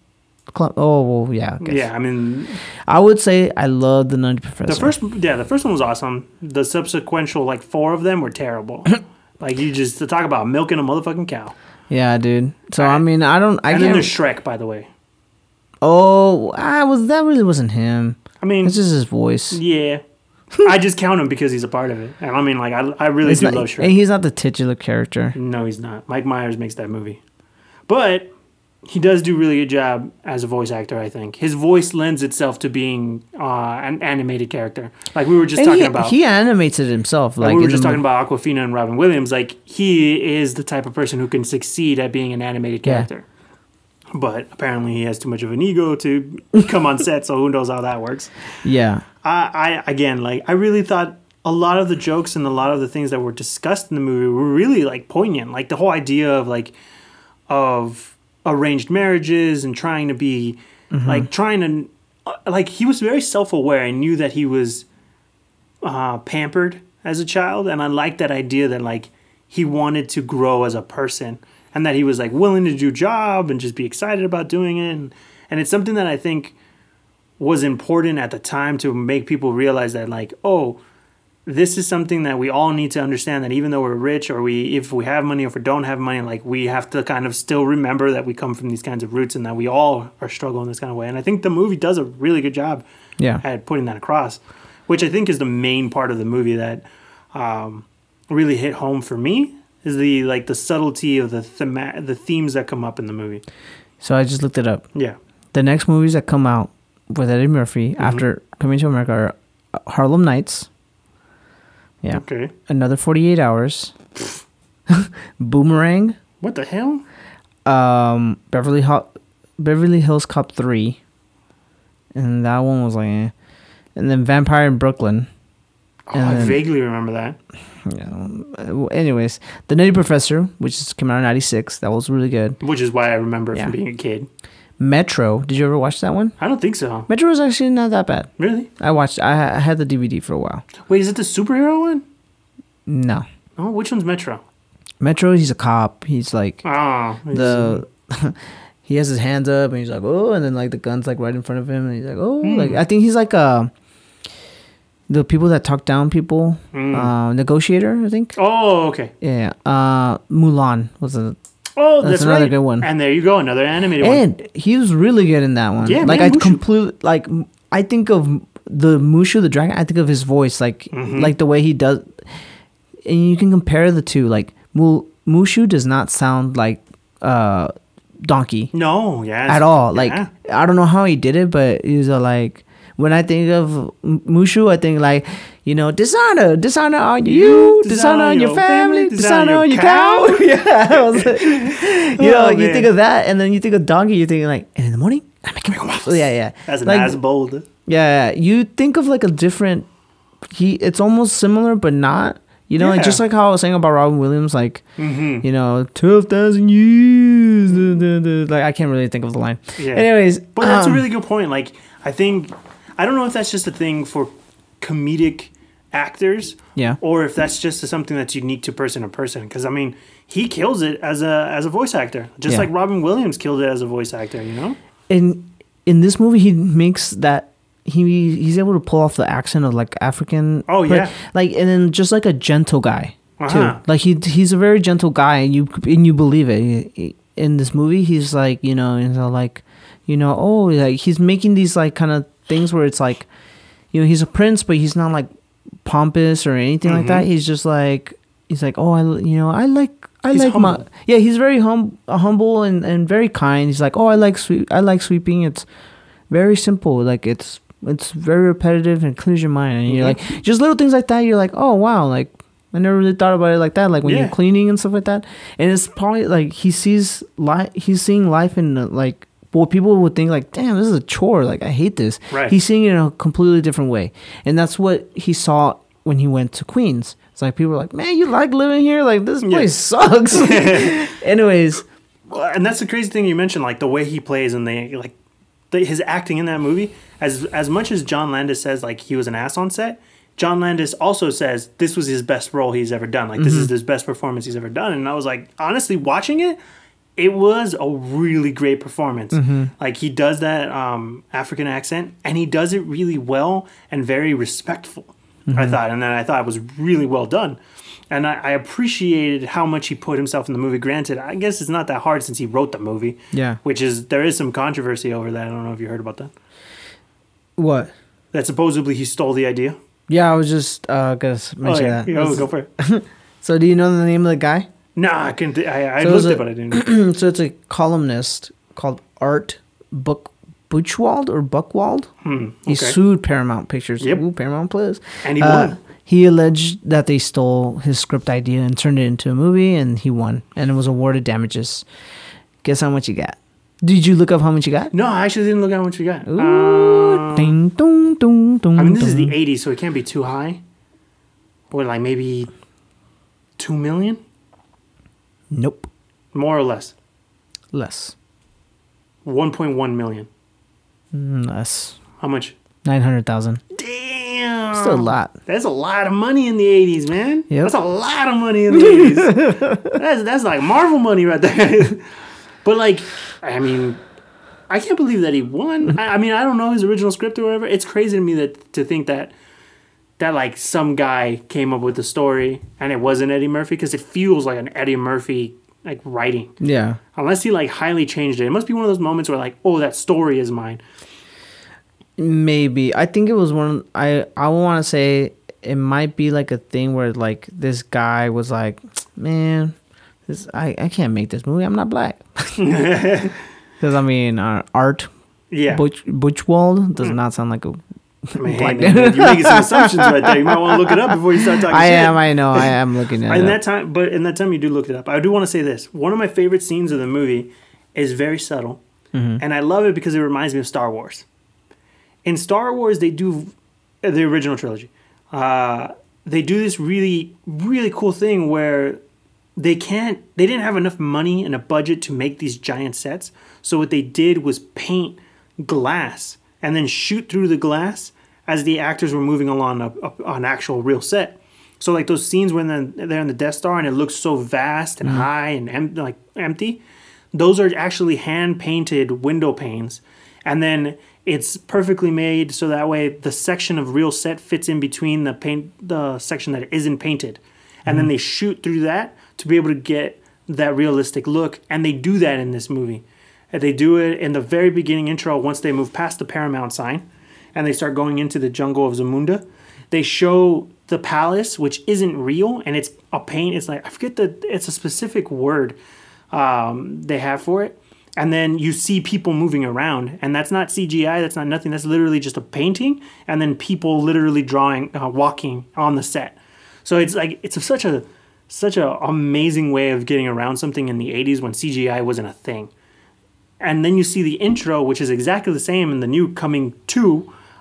Klump- oh well yeah I. Yeah, I mean, I would say i love the nutty professor the first, yeah, the first one was awesome. The subsequential, like four of them, were terrible. (coughs) like you just to talk about milking a motherfucking cow. yeah dude so i mean i don't i and then there's Shrek, by the way. oh i was that really wasn't him I mean, it's just his voice yeah. (laughs) I just count him because he's a part of it, and I mean, like, I, I really It's do not- love and Shrek. he's not the titular character No, he's not. Mike Myers makes that movie, but he does do really good job as a voice actor. I think his voice lends itself to being uh, an animated character, like we were just And talking he, about. he animates it himself. Like Like we were just talking mo- about Awkwafina and Robin Williams. Like he is the type of person who can succeed at being an animated Yeah. character. But apparently he has too much of an ego to come on set, so who knows how that works. Yeah, I, I again like I really thought a lot of the jokes and a lot of the things that were discussed in the movie were really like poignant. Like the whole idea of like of arranged marriages and trying to be like trying to like he was very self-aware and knew that he was uh, pampered as a child and I like that idea that like he wanted to grow as a person and that he was like willing to do job and just be excited about doing it and, and it's something that I think was important at the time to make people realize that like oh this is something that we all need to understand that even though we're rich or we if we have money or if we don't have money like we have to kind of still remember that we come from these kinds of roots and that we all are struggling this kind of way. And i think the movie does a really good job yeah, at putting that across which i think is the main part of the movie that um, really hit home for me is the like the subtlety of the thema- the themes that come up in the movie. So I just looked it up. yeah. The next movies that come out with Eddie Murphy Mm-hmm. after Coming to America are Harlem Nights. Yeah, okay another Forty Eight Hours. (laughs) Boomerang. what the hell Um, Beverly Ho- Beverly Hills Cop Three. And that one was like, eh. and then Vampire in Brooklyn. oh, And i then- vaguely remember that Yeah. Uh, anyways, The Nutty Professor, which is came out in '96, that was really good. which is why i remember it Yeah. from being a kid Metro, did you ever watch that one? i don't think so Metro was actually not that bad. really I watched. I, I had the DVD for a while. Wait, is it the superhero one? No, Oh, which one's Metro? Metro. He's a cop. He's like Oh, the. (laughs) he has his hands up and he's like, oh, and then like the gun's like right in front of him, and he's like, oh, like I think he's like uh the people that talk down people, uh, negotiator. I think. oh, okay. Yeah. Uh, Mulan was a Oh, That's that's, another right. good one. And there you go, another animated one. and he was really good in that one. Yeah, like man, I completely like I think of the Mushu the dragon. I think of his voice, like Mm-hmm. like the way he does, and you can compare the two. Like Mu- Mushu does not sound like uh Donkey No, yeah. at all. Like yeah. I don't know how he did it, but he's a like. When I think of Mushu, I think like, you know, dishonor, dishonor on you, dishonor on your family, dishonor on your cow. (laughs) yeah, I was like, (laughs) you know, Oh, you man. think of that, and then you think of donkey, you think like, and in the morning, I'm making my waffles. Yeah, yeah. That's like, nice bold. Yeah, you think of like a different. He, it's almost similar, but not. You know, like, just like how I was saying about Robin Williams, like Mm-hmm. you know, twelve thousand years. Like I can't really think of the line. Yeah. Anyways, But that's um, a really good point. Like, I think I don't know if that's just a thing for comedic actors, yeah. or if that's just something that's unique to person to person. Because I mean, he kills it as a as a voice actor, just Yeah. like Robin Williams killed it as a voice actor. You know? in in this movie he makes that he he's able to pull off the accent of like African. Oh, yeah. like and then just like a gentle guy too. Uh-huh. Like he he's a very gentle guy, and you and you believe it. In this movie, he's like you know, he's all like, you know, oh, like he's making these like kind of things where it's like, you know, he's a prince, but he's not like pompous or anything like that. Mhm. He's just like he's like, oh, I you know, I like. I He's like my yeah. He's very hum humble and, and very kind. He's like, oh, I like sweep. I like sweeping. It's very simple. Like it's it's very repetitive and clears your mind. And you're Mhm. like just little things like that. You're like, oh wow, like I never really thought about it like that. Like when Yeah. you're cleaning and stuff like that. And it's probably like he sees life. He's seeing life in uh, like what people would think like, damn, this is a chore. Like I hate this. Right. He's seeing it in a completely different way, and that's what he saw when he went to Queens. It's like people were like, man, you like living here? Like this Yeah. place sucks. (laughs) (laughs) Anyways, and that's the crazy thing you mentioned, like the way he plays and they like the, his acting in that movie. As as much as John Landis says like he was an ass on set, John Landis also says this was his best role he's ever done. Like this is mm-hmm. his best performance he's ever done. And I was like, honestly, watching it, it was a really great performance. Like he does that um, African accent, and he does it really well and very respectful. I thought, and then I thought it was really well done. And I, I appreciated how much he put himself in the movie. Granted, I guess it's not that hard since he wrote the movie. Yeah. Which is there is some controversy over that. I don't know if you heard about that. what? That supposedly he stole the idea. Yeah, I was just uh, gonna mention oh yeah, that. yeah oh, go for it. (laughs) So, do you know the name of the guy? Nah, I can. Th- I, I So it looked a- it, but I didn't. (clears throat) so it's a columnist called Art Book Buchwald or Buckwald. Hmm, He sued Paramount Pictures. Yep. Ooh, Paramount Plus. And he Uh, won. he alleged that they stole his script idea and turned it into a movie, and he won, and it was awarded damages. Guess how much he got? Did you look up how much he got? No, I actually didn't look at how much we got. Ooh, Um, ding, dong, dong, dong, I mean, this is the '80s, so it can't be too high. Or like maybe two million, Nope, more or less. less, 1.1 million. Mm, less. How much? Nine hundred thousand. Damn. Still a lot. That's a lot of money in the 80s, man. Yep. That's a lot of money in the 80s. (laughs) that's, that's like Marvel money right there. (laughs) but, like, I mean, I can't believe that he won. (laughs) I, I mean, I don't know his original script or whatever. It's crazy to me that to think that, that like, some guy came up with the story and it wasn't Eddie Murphy because it feels like an Eddie Murphy, like, writing. Yeah. Unless he, like, highly changed it. It must be one of those moments where, like, oh, that story is mine. Maybe I think it was one. I I want to say it might be like a thing where like this guy was like, man, this I I can't make this movie. I'm not black. (laughs) (laughs) Because I mean, uh, Art Yeah. Butch Butchwald does not sound like a. I mean, hey, Black man, you're making some assumptions right there. You might want to look it up before you start talking I shit. am. I know. I am looking at (laughs) it. in that time, but in that time, you do look it up. I do want to say this: one of my favorite scenes of the movie is very subtle, Mm-hmm. and I love it because it reminds me of Star Wars. In Star Wars, they do uh, the original trilogy. Uh, they do this really, really cool thing where they can't. They didn't have enough money and a budget to make these giant sets, so what they did was paint glass and then shoot through the glass as the actors were moving along a, a, an actual real set. So like those scenes when they're, they're in the Death Star and it looks so vast and mm-hmm. high and em- like empty, those are actually hand painted window panes, and then it's perfectly made so that way the section of real set fits in between the paint the section that isn't painted, and then mm-hmm. they shoot through that to be able to get that realistic look, and they do that in this movie. They do it in the very beginning intro once they move past the Paramount sign and they start going into the jungle of Zamunda. They show the palace, which isn't real, and it's a paint. It's like I forget the it's a specific word um, they have for it. And then you see people moving around, and that's not CGI. That's not nothing. That's literally just a painting, and then people literally drawing, uh, walking on the set. So it's like it's such a such a amazing way of getting around something in the '80s when CGI wasn't a thing and then you see the intro, which is exactly the same in the new Coming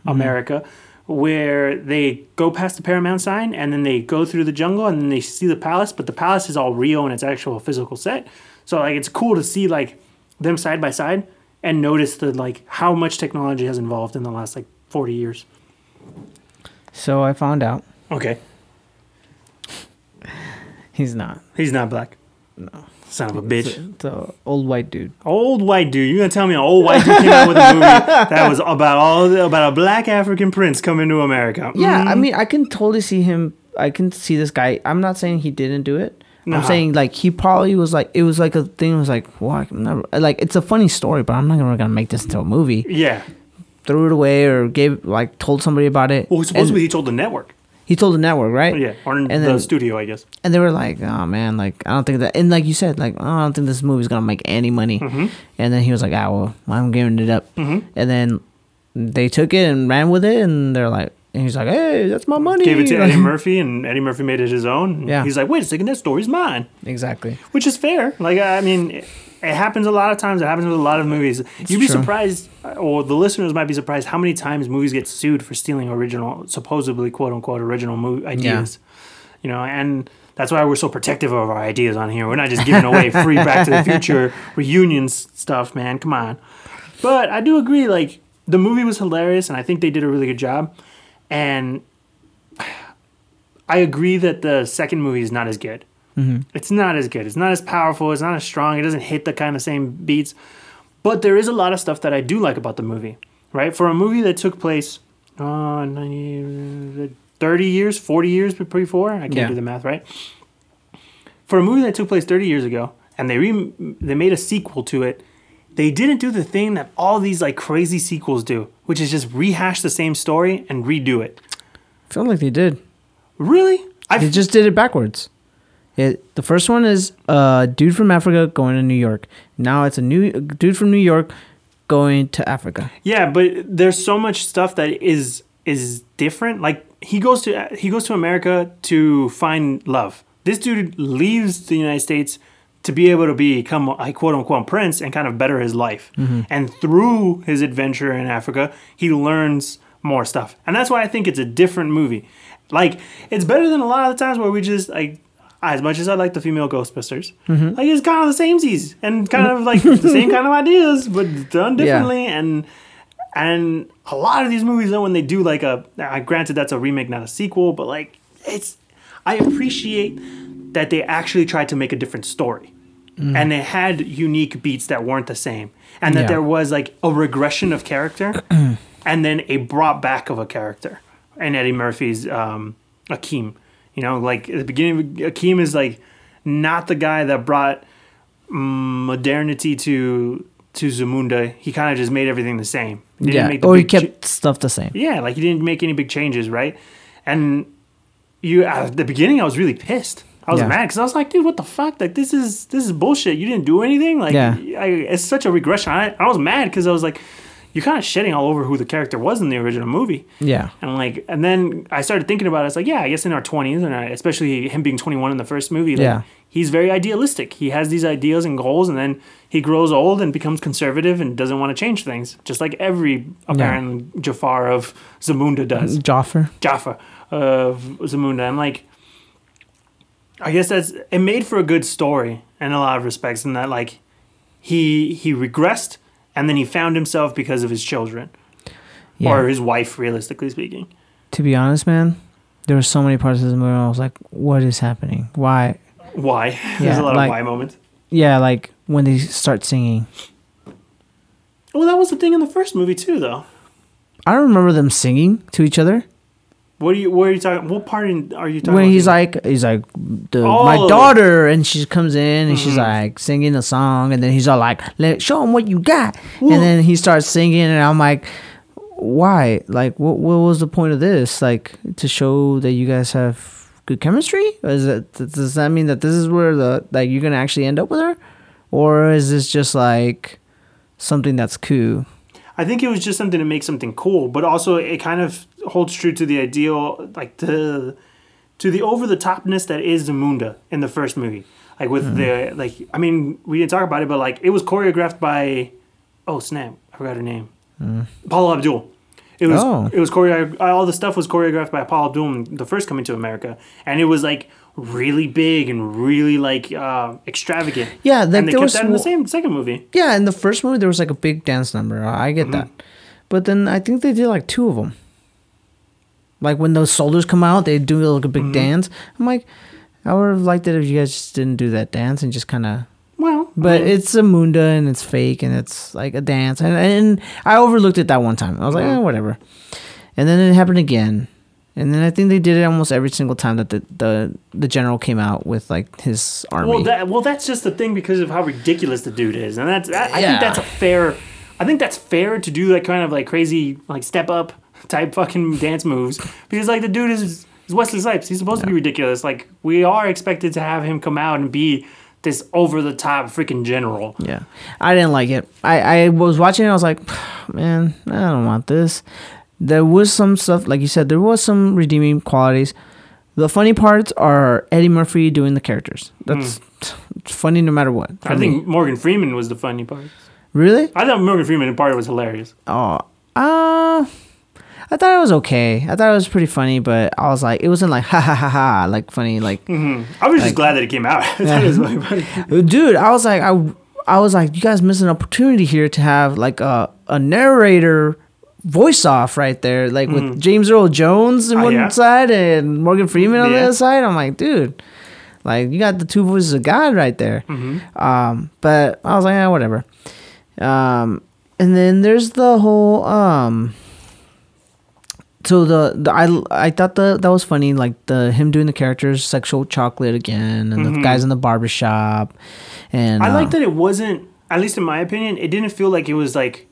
Two, America, where they go past the Paramount sign and then they go through the jungle and then they see the palace, but the palace is all real and it's actual physical set. So like it's cool to see like them side by side and notice the like how much technology has evolved in the last like 40 years. So I found out Okay. he's not. He's not black. No. Son of a bitch. It's a, it's a old white dude. Old white dude. You gonna tell me an old white dude came out with a movie (laughs) that was about all about a black African prince coming to America? Yeah, I Mm. mean, I can totally see him. I can see this guy. I'm not saying he didn't do it. Nah. I'm saying like he probably was like it was like a thing. Was like what? Never like it's a funny story, but I'm not gonna, gonna make this into a movie. Yeah. Threw it away or gave like told somebody about it. Well, supposedly And he told the network. He told the network, right? Yeah, or in And the then- studio, I guess. And they were like, "Oh man, like I don't think that." And like you said, like oh, I don't think this movie's gonna make any money. Mm-hmm. And then he was like, "Ah, well, I'm giving it up." Mhm. And then they took it and ran with it, and they're like, and he's like, "Hey, that's my money." Gave it to Eddie (laughs) Murphy, and Eddie Murphy made it his own. Yeah. He's like, wait a second, that story's mine, exactly. which is fair. Like, I mean, it, happens a lot of times. It happens with a lot of movies. You'd be true. surprised, uh, or the listeners might be surprised, how many times movies get sued for stealing original, supposedly quote unquote original movie ideas. You know, and that's why we're so protective of our ideas on here. We're not just giving away free Back to the Future (laughs) reunions stuff, man. Come on. But I do agree, like, the movie was hilarious, and I think they did a really good job. And (sighs) I agree that the second movie is not as good. It's not as good. It's not as powerful. It's not as strong. It doesn't hit the kind of same beats. But there is a lot of stuff that I do like about the movie, right? For a movie that took place uh, 90, 30 years, 40 years before, I can't Yeah. do the math, right? For a movie that took place 30 years ago, and they re- they made a sequel to it, they didn't do the thing that all these like crazy sequels do, which is just rehash the same story and redo it. I feel like they did. Really? I They just did it backwards. It, the first one is a dude from Africa going to New York. Now it's a new a dude from New York going to Africa. Yeah, but there's so much stuff that is is different. Like he goes to he goes to America to find love. This dude leaves the United States to be able to become a quote unquote prince and kind of better his life. Mm-hmm. And through his adventure in Africa, he learns more stuff. And that's why I think it's a different movie. Like it's better than a lot of the times where we just like as much as I like the female Ghostbusters, like it's kind of the same seas and kind of like the same kind of (laughs) ideas, but done differently. And and a lot of these movies, though, when they do like a, uh, granted that's a remake, not a sequel, but like it's, I appreciate that they actually tried to make a different story, and they had unique beats that weren't the same, and that Yeah. there was like a regression of character, (clears throat) and then a brought back of a character, and Eddie Murphy's um, Akeem, you know, like at the beginning, Akeem is like not the guy that brought modernity to to Zamunda. He kind of just made everything the same. He didn't yeah, make the or he kept stuff the same. yeah, like he didn't make any big changes, right? And you at the beginning, I was really pissed. I was Yeah. mad because I was like, dude, what the fuck? Like this is this is bullshit. You didn't do anything. Like, Yeah. I, it's such a regression. I, I was mad because I was like, you're kind of shedding all over who the character was in the original movie. Yeah, And like, and then I started thinking about it. It's like, yeah, I guess in our twenties, and I, especially him being twenty one in the first movie, like, Yeah. he's very idealistic. He has these ideas and goals, and then he grows old and becomes conservative and doesn't want to change things, just like every apparent Jafar of Zamunda does. Joffer. Jaffa of Zamunda, and like, I guess that's it made for a good story in a lot of respects, in that like, he he regressed and then he found himself because of his children Yeah. or his wife, realistically speaking. to be honest, man, there were so many parts of this movie. Where I was like, "What is happening? Why?" Why? (laughs) There's Yeah, a lot like- of why moments. Yeah, like when they start singing. Well, that was the thing in the first movie too, though. I remember them singing to each other. What are you? What are you talking? What part in, are you talking? when about? he's like he's like the Oh. my daughter and she comes in and she's Mhm. like singing a song and then he's all like let show him what you got and then he starts singing and i'm like why like what, what was the point of this like to show that you guys have good chemistry or is it does that mean that this is where the like you're gonna actually end up with her or is this just like something that's cool I think it was just something to make something cool, but also it kind of holds true to the ideal, like to to the over the topness that is Zamunda in the first movie. Like with mm-hmm. the like, I mean, we didn't talk about it, but like it was choreographed by, oh snap, I forgot her name, mm. Paula Abdul. It was Oh. it was choreographed. All the stuff was choreographed by Paul Abdul, the first coming to America, and it was like really big and really like uh, extravagant. Yeah, like, and they there kept was that in the same second movie. Yeah, in the first movie there was like a big dance number. I get mm-hmm. that, but then I think they did like two of them. Like when those soldiers come out, they do like a big dance. I'm like, I would have liked it if you guys just didn't do that dance and just kind of. Well, But I mean, it's Zamunda and it's fake and it's like a dance and and I overlooked it that one time. I was like, eh, whatever. And then it happened again. And then I think they did it almost every single time that the the, the general came out with like his army. well, that well, that's just the thing because of how ridiculous the dude is, and that's I, I Yeah. think that's a fair. I think that's fair to do that kind of like crazy like step up type fucking dance moves because like the dude is, is Wesley Snipes. He's supposed to be ridiculous. Like we are expected to have him come out and be this over the top freaking general. Yeah, I didn't like it. I I was watching it. I was like, (sighs) man, I don't want this. There was some stuff, like you said, there was some redeeming qualities. The funny parts are Eddie Murphy doing the characters. That's it's funny no matter what. I me. think Morgan Freeman was the funny part. really. I thought Morgan Freeman in part was hilarious. Oh, uh, I thought it was okay. I thought it was pretty funny, but I was like, it wasn't like (laughs) ha ha ha ha, like funny, like I was just glad that it came out. (laughs) I thought it was really (laughs) dude i was like i i was like you guys missed an opportunity here to have like a, a narrator voice off right there like with james earl jones on Ah, one yeah? side and morgan freeman on the other side. I'm like dude like you got the two voices of god right there. Um but i was like yeah whatever. Um and then there's the whole um so the, the I I thought the that was funny like the him doing the characters sexual chocolate again and the guys in the barber shop and I uh, like that it wasn't, at least in my opinion, it didn't feel like it was like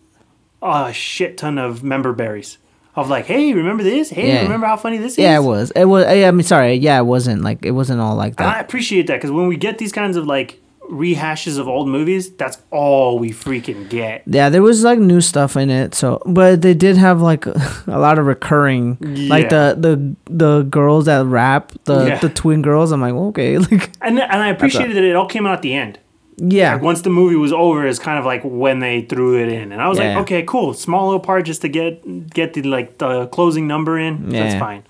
a shit ton of member berries. Of like, hey, remember this? Hey, Yeah. remember how funny this is? yeah it was it was I mean sorry yeah it wasn't like it wasn't all like And I appreciate that because when we get these kinds of like rehashes of old movies, that's all we freaking get. yeah there was like new stuff in it so but they did have like (laughs) a lot of recurring like the the the girls that rap the Yeah. the twin girls I'm like okay (laughs) like And, and I appreciated that it all came out at the end. yeah Like once the movie was over, is kind of like when they threw it in, and I was Yeah. like, okay, cool, small little part just to get get the like the closing number in. That's fine.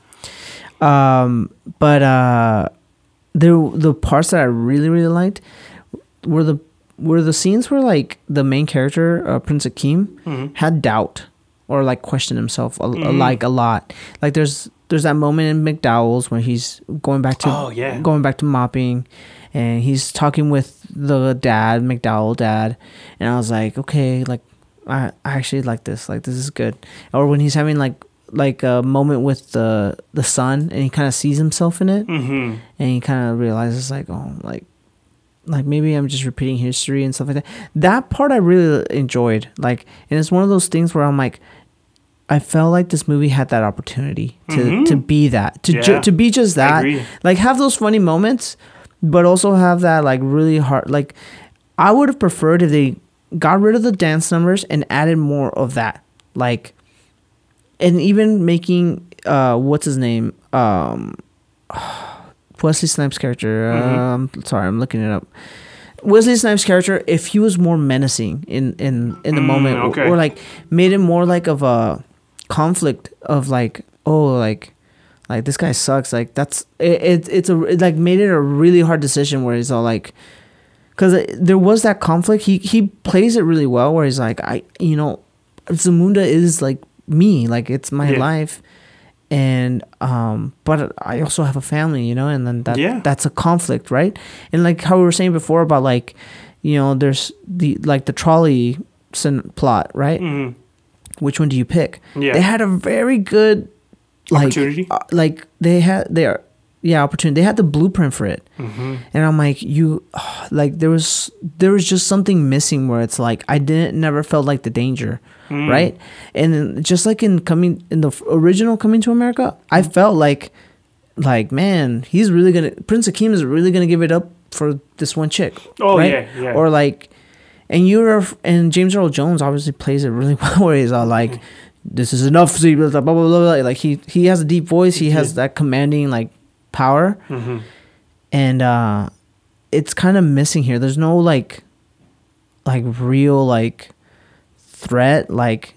Um, but uh, there the parts that I really really liked were the were the scenes where like the main character uh, Prince Akeem Mm-hmm. had doubt or like questioned himself a, a- like a lot. Like there's there's that moment in McDowell's where he's going back to Oh, yeah. going back to mopping, and he's talking with the dad McDowell dad, and I was like okay like I, I actually like this like this is good. Or when he's having like like a moment with the the son and he kind of sees himself in it hmm and he kind of realizes like oh like like maybe i'm just repeating history and stuff like that. That part i really enjoyed. Like and it's one of those things where i'm like i felt like this movie had that opportunity to to be that to ju- to be just that. Like have those funny moments but also have that like really hard like i would have preferred if they got rid of the dance numbers and added more of that. Like and even making uh what's his name? Um (sighs) Wesley Snipes character. Um, sorry, I'm looking it up. Wesley Snipes character, if he was more menacing in in in the Mm, moment, or- okay. or like made it more like of a conflict of like, oh, like like this guy sucks. Like that's it. it it's a it like made it a really hard decision where he's all like, because there was that conflict. He he plays it really well where he's like, I you know, Zamunda is like me. Like it's my Yeah. life and um but i also have a family you know and then that Yeah. that's a conflict right and like how we were saying before about like you know there's the like the trolley sin- plot right hmm which one do you pick Yeah. they had a very good like Opportunity? uh, like they had their yeah opportunity they had the blueprint for it hmm and i'm like you (sighs) like there was there was just something missing where it's like i didn't never felt like the danger Mm. right and then just like in coming in the original coming to america i felt like like man he's really gonna prince akeem is really gonna give it up for this one chick Oh, right? yeah, yeah. or like and you're and james earl jones obviously plays it really (laughs) well where he's all like this is enough blah, blah, blah, blah, blah. like he he has a deep voice he has that commanding like power hmm and uh it's kind of missing here there's no like like real like threat like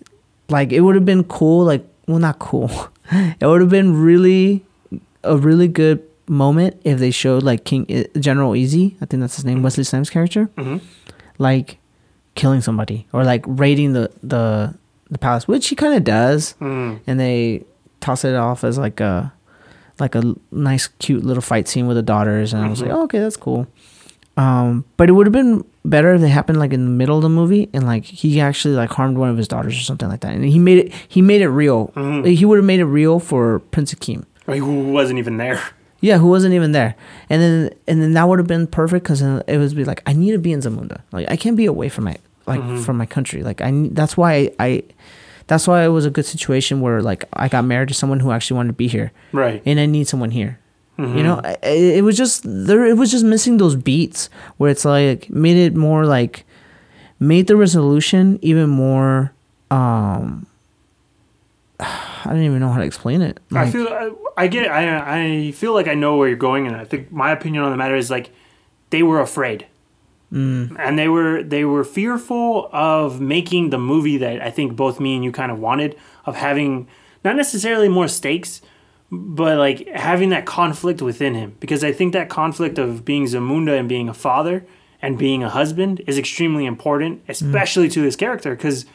like it would have been cool. Like, well, not cool. (laughs) it would have been really a really good moment if they showed like King uh, General Izzi. I think that's his name, Wesley Snipes' character, Mhm. like killing somebody or like raiding the the the palace, which he kind of does, Mm. and they toss it off as like a like a nice, cute little fight scene with the daughters, and I was like, oh, okay, that's cool. Um, but it would have been better if they happened like in the middle of the movie and like he actually like harmed one of his daughters or something like that, and he made it he made it real. Mhm. He would have made it real for Prince Akeem. Like, who wasn't even there. Yeah, who wasn't even there, and then and then that would have been perfect because it would be like I need to be in Zamunda. Like I can't be away from my like Mhm. from my country. Like I that's why I, I that's why it was a good situation where like I got married to someone who actually wanted to be here, Right. and I need someone here. Mhm. You know, I- I- it was just there. It was just missing those beats where it's like made it more like made the resolution even more. um (sighs) I don't even know how to explain it. I feel I, I get I I feel like I know where you're going, and I think my opinion on the matter is like they were afraid, mm, and they were they were fearful of making the movie that I think both me and you kind of wanted of having not necessarily more stakes, but like having that conflict within him. Because I think that conflict of being Zamunda and being a father and being a husband is extremely important, especially to this character because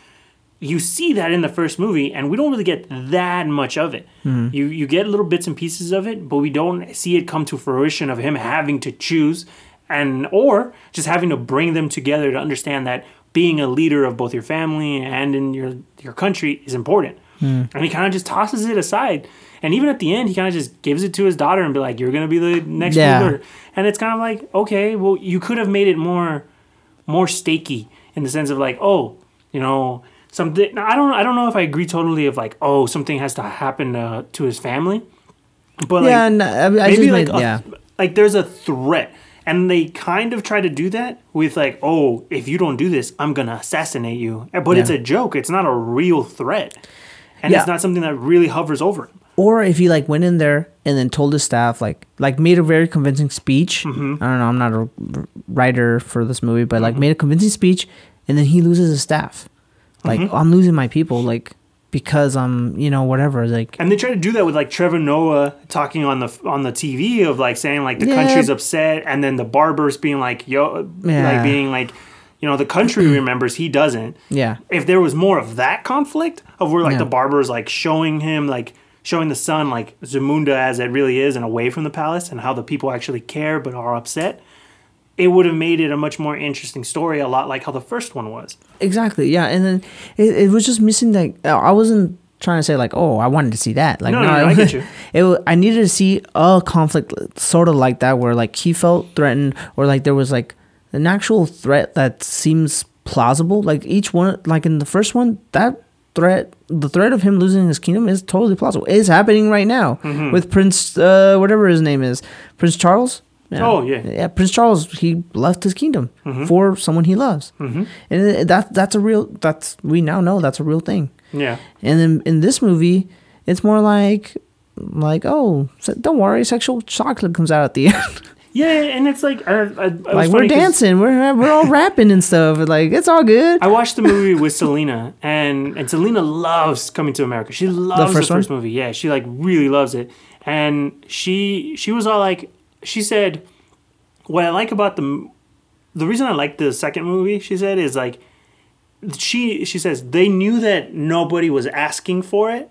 you see that in the first movie and we don't really get that much of it. You you get little bits and pieces of it but we don't see it come to fruition of him having to choose and or just having to bring them together to understand that being a leader of both your family and in your your country is important and he kind of just tosses it aside and even at the end he kind of just gives it to his daughter and be like you're gonna be the next Yeah. ruler and it's kind of like okay well you could have made it more more stakey in the sense of like, oh, you know, something. I don't. I don't know if I agree totally. Of like, oh, something has to happen uh, to his family. But yeah, like, and I, I maybe like made, a, yeah. like there's a threat, and they kind of try to do that with like, oh, if you don't do this, I'm gonna assassinate you. But it's a joke. It's not a real threat, and Yeah. it's not something that really hovers over him. or if he like went in there and then told his staff like like made a very convincing speech Mm-hmm. i don't know i'm not a writer for this movie but like made a convincing speech and then he loses his staff like Mm-hmm. i'm losing my people like because i'm you know whatever like And they try to do that with like Trevor Noah talking on the on the TV of like saying like the Yeah. country's upset, and then the barbers being like yo, Yeah. like being like, you know, the country (clears throat) remembers, he doesn't. yeah If there was more of that conflict of where like Yeah. the barbers like showing him like showing the son like Zamunda as it really is and away from the palace and how the people actually care but are upset, it would have made it a much more interesting story, a lot like how the first one was. exactly yeah and then it, it was just missing like i wasn't trying to say like oh i wanted to see that like No, no, no, I get you. (laughs) it i needed to see a conflict sort of like that where like he felt threatened or like there was like an actual threat that seems plausible like each one like in the first one that threat the threat of him losing his kingdom is totally plausible it's happening right now Mm-hmm. with prince uh whatever his name is prince charles Oh, yeah. yeah prince charles he left his kingdom for someone he loves Mm-hmm. and that that's a real that's we now know that's a real thing Yeah. and then in this movie it's more like like oh don't worry sexual chocolate comes out at the (laughs) end Yeah, and it's like, uh, uh, it was like we're dancing we're we're all rapping and stuff like it's all good I watched the movie with Selena, and and Selena loves Coming to America. She loves the first first, movie. Yeah, she like really loves it, and she she was all like, she said, what I like about the the reason I like the second movie, she said, is like she she says they knew that nobody was asking for it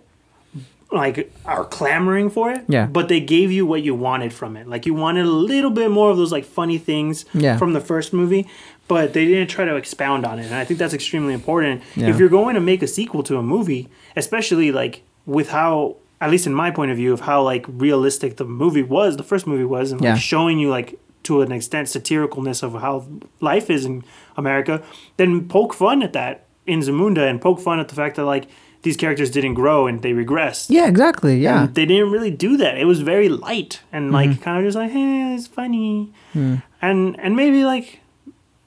like are clamoring for it Yeah. but they gave you what you wanted from it like you wanted a little bit more of those like funny things Yeah. from the first movie but they didn't try to expound on it and i think that's extremely important Yeah. if you're going to make a sequel to a movie especially like with how at least in my point of view of how like realistic the movie was the first movie was and Yeah. like showing you like to an extent satiricalness of how life is in america then poke fun at that in zamunda and poke fun at the fact that like these characters didn't grow and they regressed yeah exactly yeah and they didn't really do that. It was very light and like Mm-hmm. kind of just like, hey, it's funny, Hmm. and and maybe like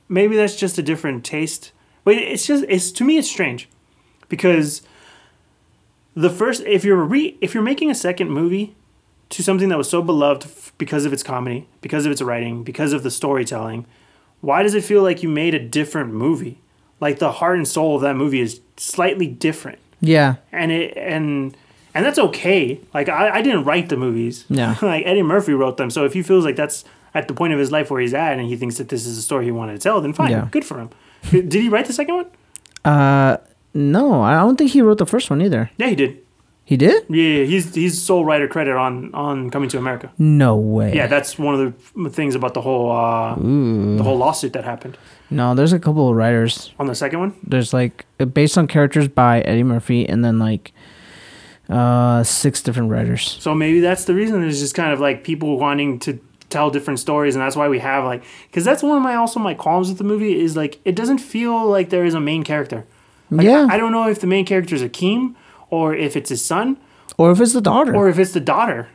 maybe that's just a different taste. But it's just it's to me it's strange because the first if you're re if you're making a second movie to something that was so beloved f- because of its comedy, because of its writing, because of the storytelling, why does it feel like you made a different movie? Like the heart and soul of that movie is slightly different. Yeah. and it and and that's okay. Like I, I didn't write the movies. Yeah. (laughs) like Eddie Murphy wrote them. So if he feels like that's at the point of his life where he's at, and he thinks that this is a story he wanted to tell, then fine, Yeah. good for him. Did he write the second one? Uh, no, I don't think he wrote the first one either. Yeah, he did. He did? Yeah, he's he's sole writer credit on on Coming to America. No way. Yeah, that's one of the things about the whole uh, the whole lawsuit that happened No, there's a couple of writers. on the second one. There's like uh, based on characters by Eddie Murphy, and then like uh six different writers. So maybe that's the reason. It's just kind of like people wanting to tell different stories, and that's why we have like because that's one of my also my qualms with the movie is like it doesn't feel like there is a main character. Like, yeah. I don't know if the main character is Akeem or if it's his son or if it's the daughter. or if it's the daughter.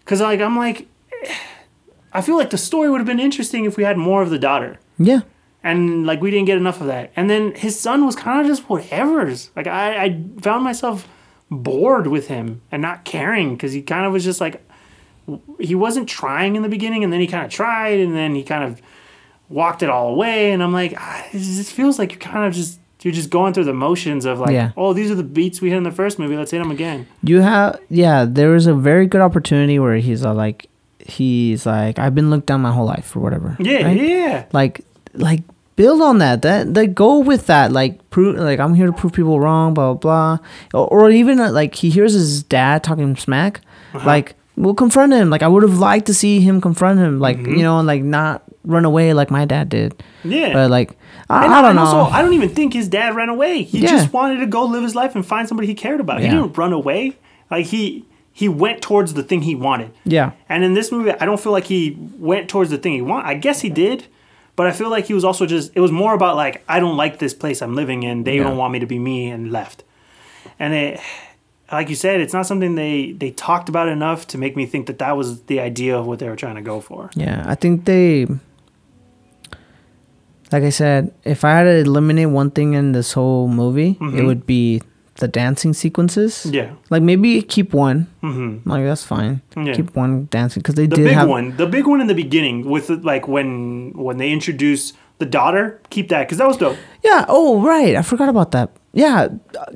Because like I'm like, (sighs) I feel like the story would have been interesting if we had more of the daughter. yeah. and like we didn't get enough of that. And then his son was kind of just whatever's. Like I, I found myself bored with him and not caring because he kind of was just like he wasn't trying in the beginning, and then he kind of tried, and then he kind of walked it all away. And I'm like, ah, it just feels like you're kind of just you're just going through the motions of like, Yeah. oh, these are the beats we hit in the first movie. Let's hit them again. You have yeah, there was a very good opportunity where he's uh, like he's like I've been looked down my whole life or whatever. Yeah, right? yeah. Like like build on that. That that go with that. Like prove like I'm here to prove people wrong, blah blah blah. Or, or even uh, like he hears his dad talking smack. Uh-huh. Like we'll confront him. Like I would have liked to see him confront him. Like Mm-hmm. you know, and like not run away like my dad did. Yeah. But like I, And, I don't know. Also, I don't even think his dad ran away. He Yeah. just wanted to go live his life and find somebody he cared about. He didn't run away. Like he he went towards the thing he wanted. yeah. And in this movie, I don't feel like he went towards the thing he wanted. I guess he did, but I feel like he was also just. It was more about like I don't like this place I'm living in. They Yeah. don't want me to be me, and left. And it, like you said, it's not something they they talked about enough to make me think that that was the idea of what they were trying to go for. Yeah, I think they like I said, if I had to eliminate one thing in this whole movie, it Mhm. would be the dancing sequences. Yeah. Like maybe keep one. hmm Like that's fine. Yeah. Keep one dancing because they the did big have one the big one in the beginning with like when when they introduce the daughter keep that because that was dope Yeah. Oh, right. I forgot about that. Yeah,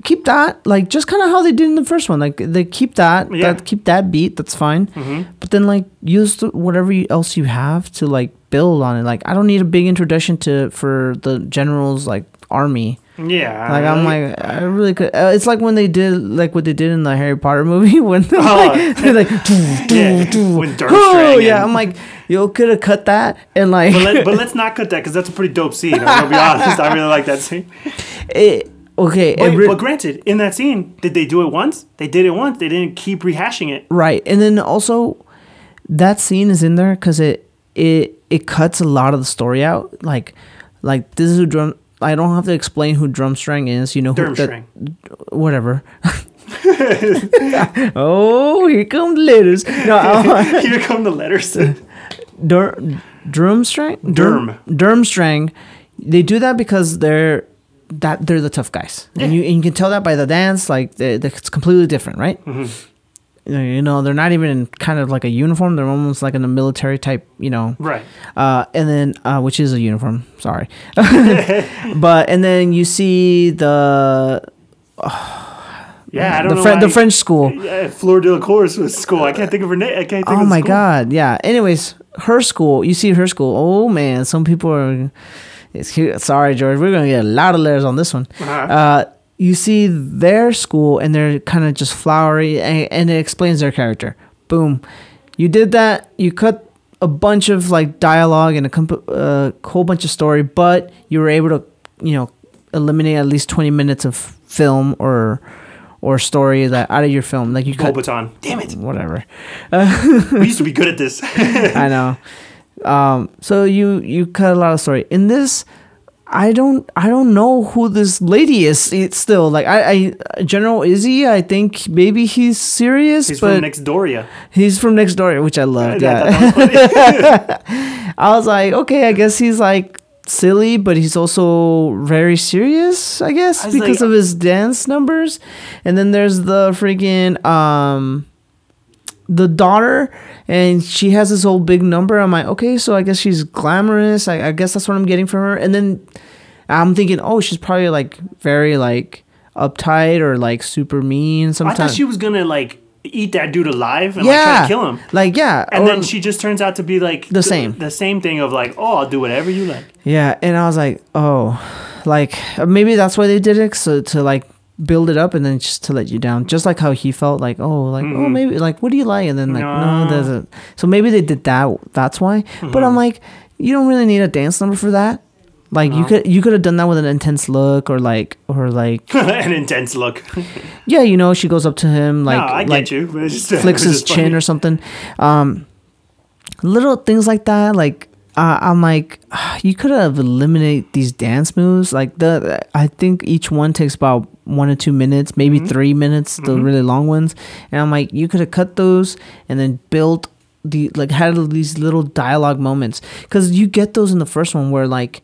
keep that. Like just kind of how they did in the first one. Like they keep that. Yeah. That keep that beat. That's fine. hmm But then like use the, whatever else you have to like build on it. Like I don't need a big introduction to for the general's like army. yeah Like I'm like I really could. Uh, it's like when they did like what they did in the Harry Potter (laughs) movie when they're Oh. like, they're like (laughs) yeah (laughs) oh yeah. I'm like you could have cut that and like but, let, but let's not cut that because that's a pretty dope scene i'm gonna be honest i really like that scene it, okay. but, re- but granted in that scene did they do it once they did it once they didn't keep rehashing it right, and then also that scene is in there because it it it cuts a lot of the story out. Like like this is who drum. I don't have to explain who Durmstrang is. You know who that, whatever. (laughs) (laughs) oh, here come the letters. No, (laughs) here come the letters Dur- Durmstrang? Durm. Durmstrang. They do that because they're that they're the tough guys, and you and you can tell that by the dance. Like they, they- it's completely different, right? Mhm. You know, they're not even in kind of like a uniform. They're almost like in a military type. You know, right uh, and then uh, which is a uniform. Sorry, (laughs) (laughs) but and then you see the (sighs) yeah i don't the know Fre- the French school. yeah, Fleur Delacour's was school. I can't think of her name. I can't think of Oh my school. god, yeah. Anyways, her school. You see her school. Oh man, some people are. Sorry, George. We're gonna get a lot of letters on this one. Uh-huh. Uh, you see their school, and they're kind of just flowery, and, and it explains their character. Boom. You did that. You cut a bunch of like dialogue and a comp- uh, whole bunch of story, but you were able to, you know, eliminate at least twenty minutes of film or or story that out of your film. Like you cut Bobaton. Damn it. whatever. We used to be good at this. (laughs) I know. (laughs) Um, so you you cut a lot of story in this. I don't I don't know who this lady is. It's still like I, I General Izzi. I think maybe he's serious, He's but from Nextdoria. he's from next door, which I loved. I Yeah, that was. (laughs) I was like, okay, I guess he's like silly, but he's also very serious. I guess I because like- of his dance numbers. And then there's the freaking um the daughter and she has this whole big number i'm like okay so i guess she's glamorous i, I guess that's what i'm getting from her and then i'm thinking oh she's probably like very like uptight or like super mean I sometimes. thought she was gonna like eat that dude alive and like try yeah, to kill him. Like yeah, And or- then she just turns out to be like The same. the same thing of like, oh, I'll do whatever you like. Yeah, and I was like, oh, like maybe that's why they did it, so to like build it up and then just to let you down, just like how he felt, like oh, like oh Mhm. maybe like what do you like, and then like no, No. there's a so maybe they did that. That's why. But I'm Mhm. like, you don't really need a dance number for that. Like you could you could have done that with an intense look or like or like (laughs) An intense look. (laughs) yeah, you know, she goes up to him like no, I get like you. Just, flicks his chin funny. or something. Um, little things like that. Like uh, I'm like, (sighs) you could have eliminated these dance moves. Like the, I think each one takes about one or two minutes, maybe Mhm. three minutes, the Mhm. really long ones. And I'm like, you could have cut those and then built the like had these little dialogue moments because you get those in the first one where like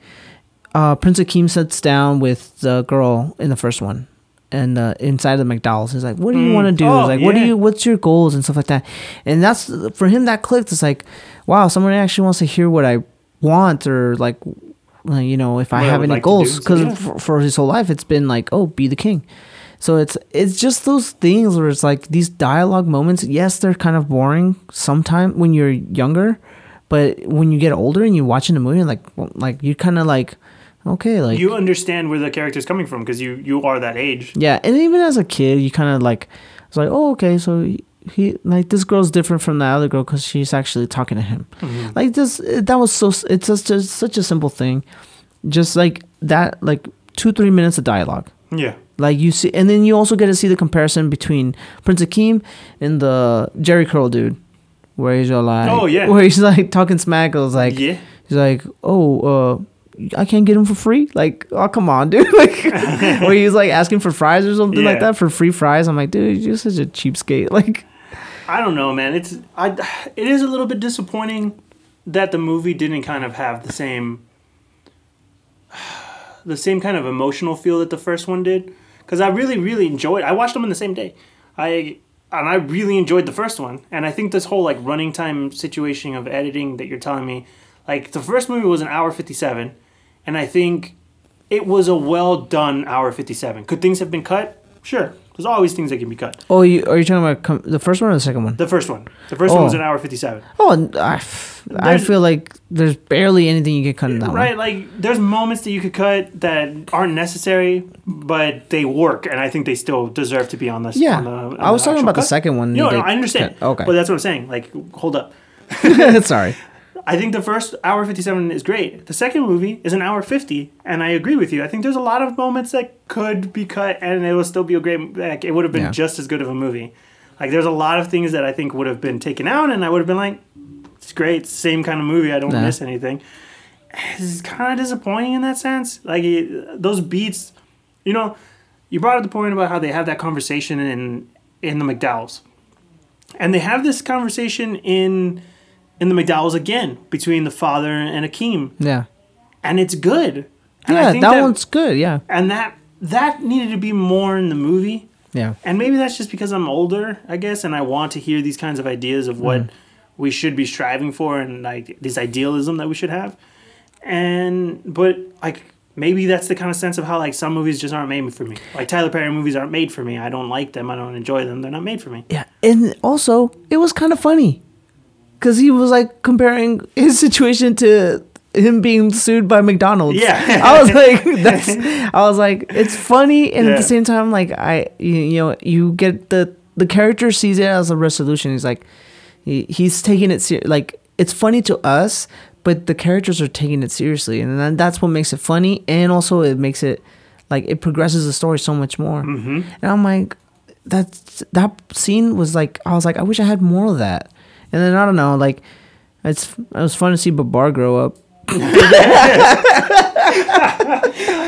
uh, Prince Akeem sits down with the girl in the first one, and uh, inside the McDonald's, he's like, "What do you Mm. want to do? Oh, like, what do you? What's your goals and stuff like that?" And that's for him that clicked. It's like, wow, someone actually wants to hear what I want or like, uh, you know, if I What have would any like goals. Because Yeah. for, for his whole life, it's been like, oh, be the king. So it's it's just those things where it's like these dialogue moments. Yes, they're kind of boring sometimes when you're younger, but when you get older and you're watching a movie, like like you kind of like, okay, like you understand where the character's coming from because you you are that age. yeah, and even as a kid, you kind of like, it's like, oh, okay, so he, like this girl's different from the other girl because she's actually talking to him. Mhm. Like this, that was so. It's just, just such a simple thing, just like that, like two three minutes of dialogue. Yeah. Like you see, and then you also get to see the comparison between Prince Akeem and the Jheri curl dude, where he's all like, Oh, yeah. where he's like talking smack. I was like, yeah. He's like, oh, uh, I can't get him for free. Like, oh, come on, dude. (laughs) like, (laughs) where he's like asking for fries or something like that for free fries. I'm like, dude, you're such a cheapskate. (laughs) Like, I don't know, man. It's I. It is a little bit disappointing that the movie didn't kind of have the same, (sighs) the same kind of emotional feel that the first one did. Because I really, really enjoyed. I watched them in the same day. I and I really enjoyed the first one. And I think this whole like running time situation of editing that you're telling me, like the first movie was an hour fifty seven, and I think it was a well done hour fifty seven. Could things have been cut? Sure. There's always things that can be cut. oh, you are you talking about com- the first one or the second one? The first one. The first one was Oh. an hour fifty seven. Oh, and I, f- I feel like there's barely anything you can cut in that Right, one. Right, like there's moments that you could cut that aren't necessary, but they work, and I think they still deserve to be on this. Yeah, on the, on I was talking about the second one. No, no, I understand. cut. Okay, but that's what I'm saying. Like, hold up. (laughs) sorry. I think the first hour 57 is great. The second movie is an hour 50, and I agree with you. I think there's a lot of moments that could be cut, and it will still be a great. Like, it would have been Yeah. just as good of a movie. Like, there's a lot of things that I think would have been taken out, and I would have been like, it's great, same kind of movie. I don't Nah. miss anything. It's kind of disappointing in that sense. Like it, those beats, you know, you brought up the point about how they have that conversation in in the McDowell's, and they have this conversation in in the McDowell's again between the father and Akeem, Yeah, and it's good. And I yeah, think that, one's good. Yeah, and that that needed to be more in the movie. yeah, And maybe that's just because I'm older, I guess, and I want to hear these kinds of ideas of what mm. we should be striving for and like this idealism that we should have. And but like maybe that's the kind of sense of how like some movies just aren't made for me. Like Tyler Perry movies aren't made for me. I don't like them. I don't enjoy them. They're not made for me. yeah. And also, it was kind of funny because he was like comparing his situation to him being sued by McDonald's. Yeah. (laughs) I was like, that's. I was like, it's funny, and at the same time, like I, you, you know, you get the the character sees it as a resolution. He's like, he, he's taking it ser- like it's funny to us, but the characters are taking it seriously, and then that's what makes it funny, and also it makes it like it progresses the story so much more. Mm-hmm. And I'm like, that's that scene was like, I was like, I wish I had more of that. And then I don't know, like, it's it was fun to see Babar grow up.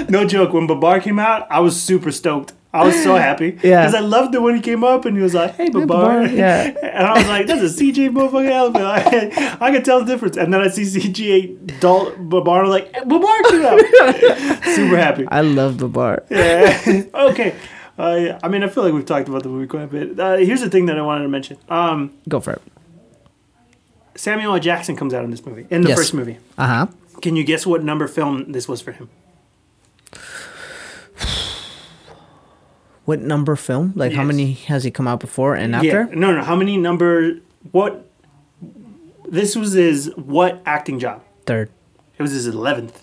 No joke. When Babar came out, I was super stoked. I was so happy. (laughs) Yeah. Because I loved it when he came up and he was like, hey, Babar. Yeah. (laughs) And I was like, that's a CJ motherfucking elephant. I, (laughs) I could tell the difference. And then I see CJ Dalt Babar, I'm like, Babar came out. super happy. I love Babar. Yeah. okay. Uh, I mean, I feel like we've talked about the movie quite a bit. Uh, here's the thing that I wanted to mention. Um, Go for it. Samuel L. Jackson comes out in this movie, in the Yes. first movie. Uh huh. Can you guess what number film this was for him? what number film? Like how Yes. many has he come out before and after? Yeah. No, no. How many number? What? This was his what acting job? Third. It was his eleventh.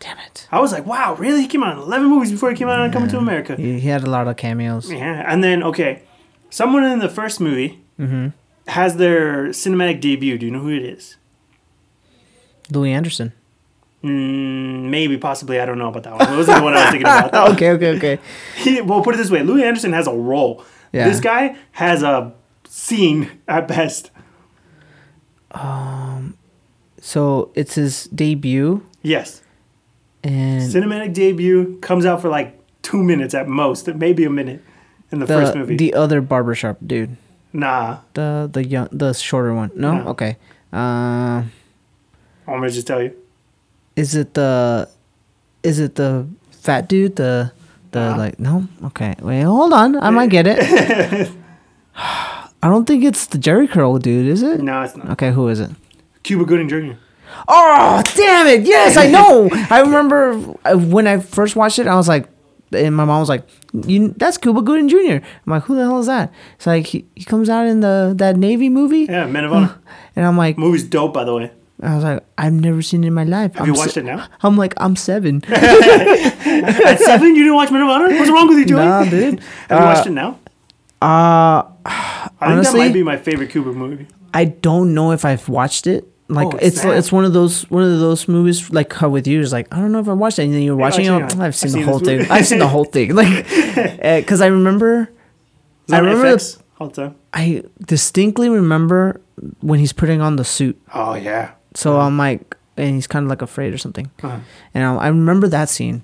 Damn it. I was like, wow, really? He came out in eleven movies before he came out on Coming to America. He, he had a lot of cameos. Yeah, and then okay, someone in the first movie has their cinematic debut. Do you know who it is? Louie Anderson. Mm, maybe, possibly. I don't know about that one. It wasn't the one I was thinking about. (laughs) okay, okay, okay. (laughs) He, well, put it this way: Louie Anderson has a role. Yeah. This guy has a scene at best. Um, So it's his debut, Yes, and cinematic debut comes out for like two minutes at most, maybe a minute in the, first movie. the other barbershop dude, nah, the the young, the shorter one. No, No. okay. Uh, I'm gonna just tell you. is it the, is it the fat dude? The the Uh-huh. like no. Okay, wait, hold on. I might get it. (laughs) I don't think it's the Jheri curl dude, is it? No, it's not. Okay, who is it? Cuba Gooding Jr. Oh, damn it. Yes, I know. (laughs) I remember when I first watched it, I was like, and my mom was like, you, that's Cuba Gooding Jr. I'm like, who the hell is that? It's like, he, he comes out in the that Navy movie. Yeah, Men of Honor. (laughs) And I'm like, Movie's dope, by the way. I was like, I've never seen it in my life. Have I'm you watched se- it now? I'm like, I'm seven. (laughs) At seven, you didn't watch Men of Honor? What's wrong with you, Joey? nah, dude. (laughs) Have you watched Uh, it now? Uh, I think honestly- that might be my favorite Cuba movie. I don't know if I've watched it. Like Oh, it's snap. it's one of those one of those movies like how with you is like I don't know if I watched it and then you're watching it. actually, oh, yeah. I've seen I've the seen whole thing. I've seen the whole thing. Like (laughs) because I remember I remember FX all the? I distinctly remember when he's putting on the suit. Oh, yeah. So I'm like, and he's kind of like afraid or something. Uh-huh. And I, I remember that scene,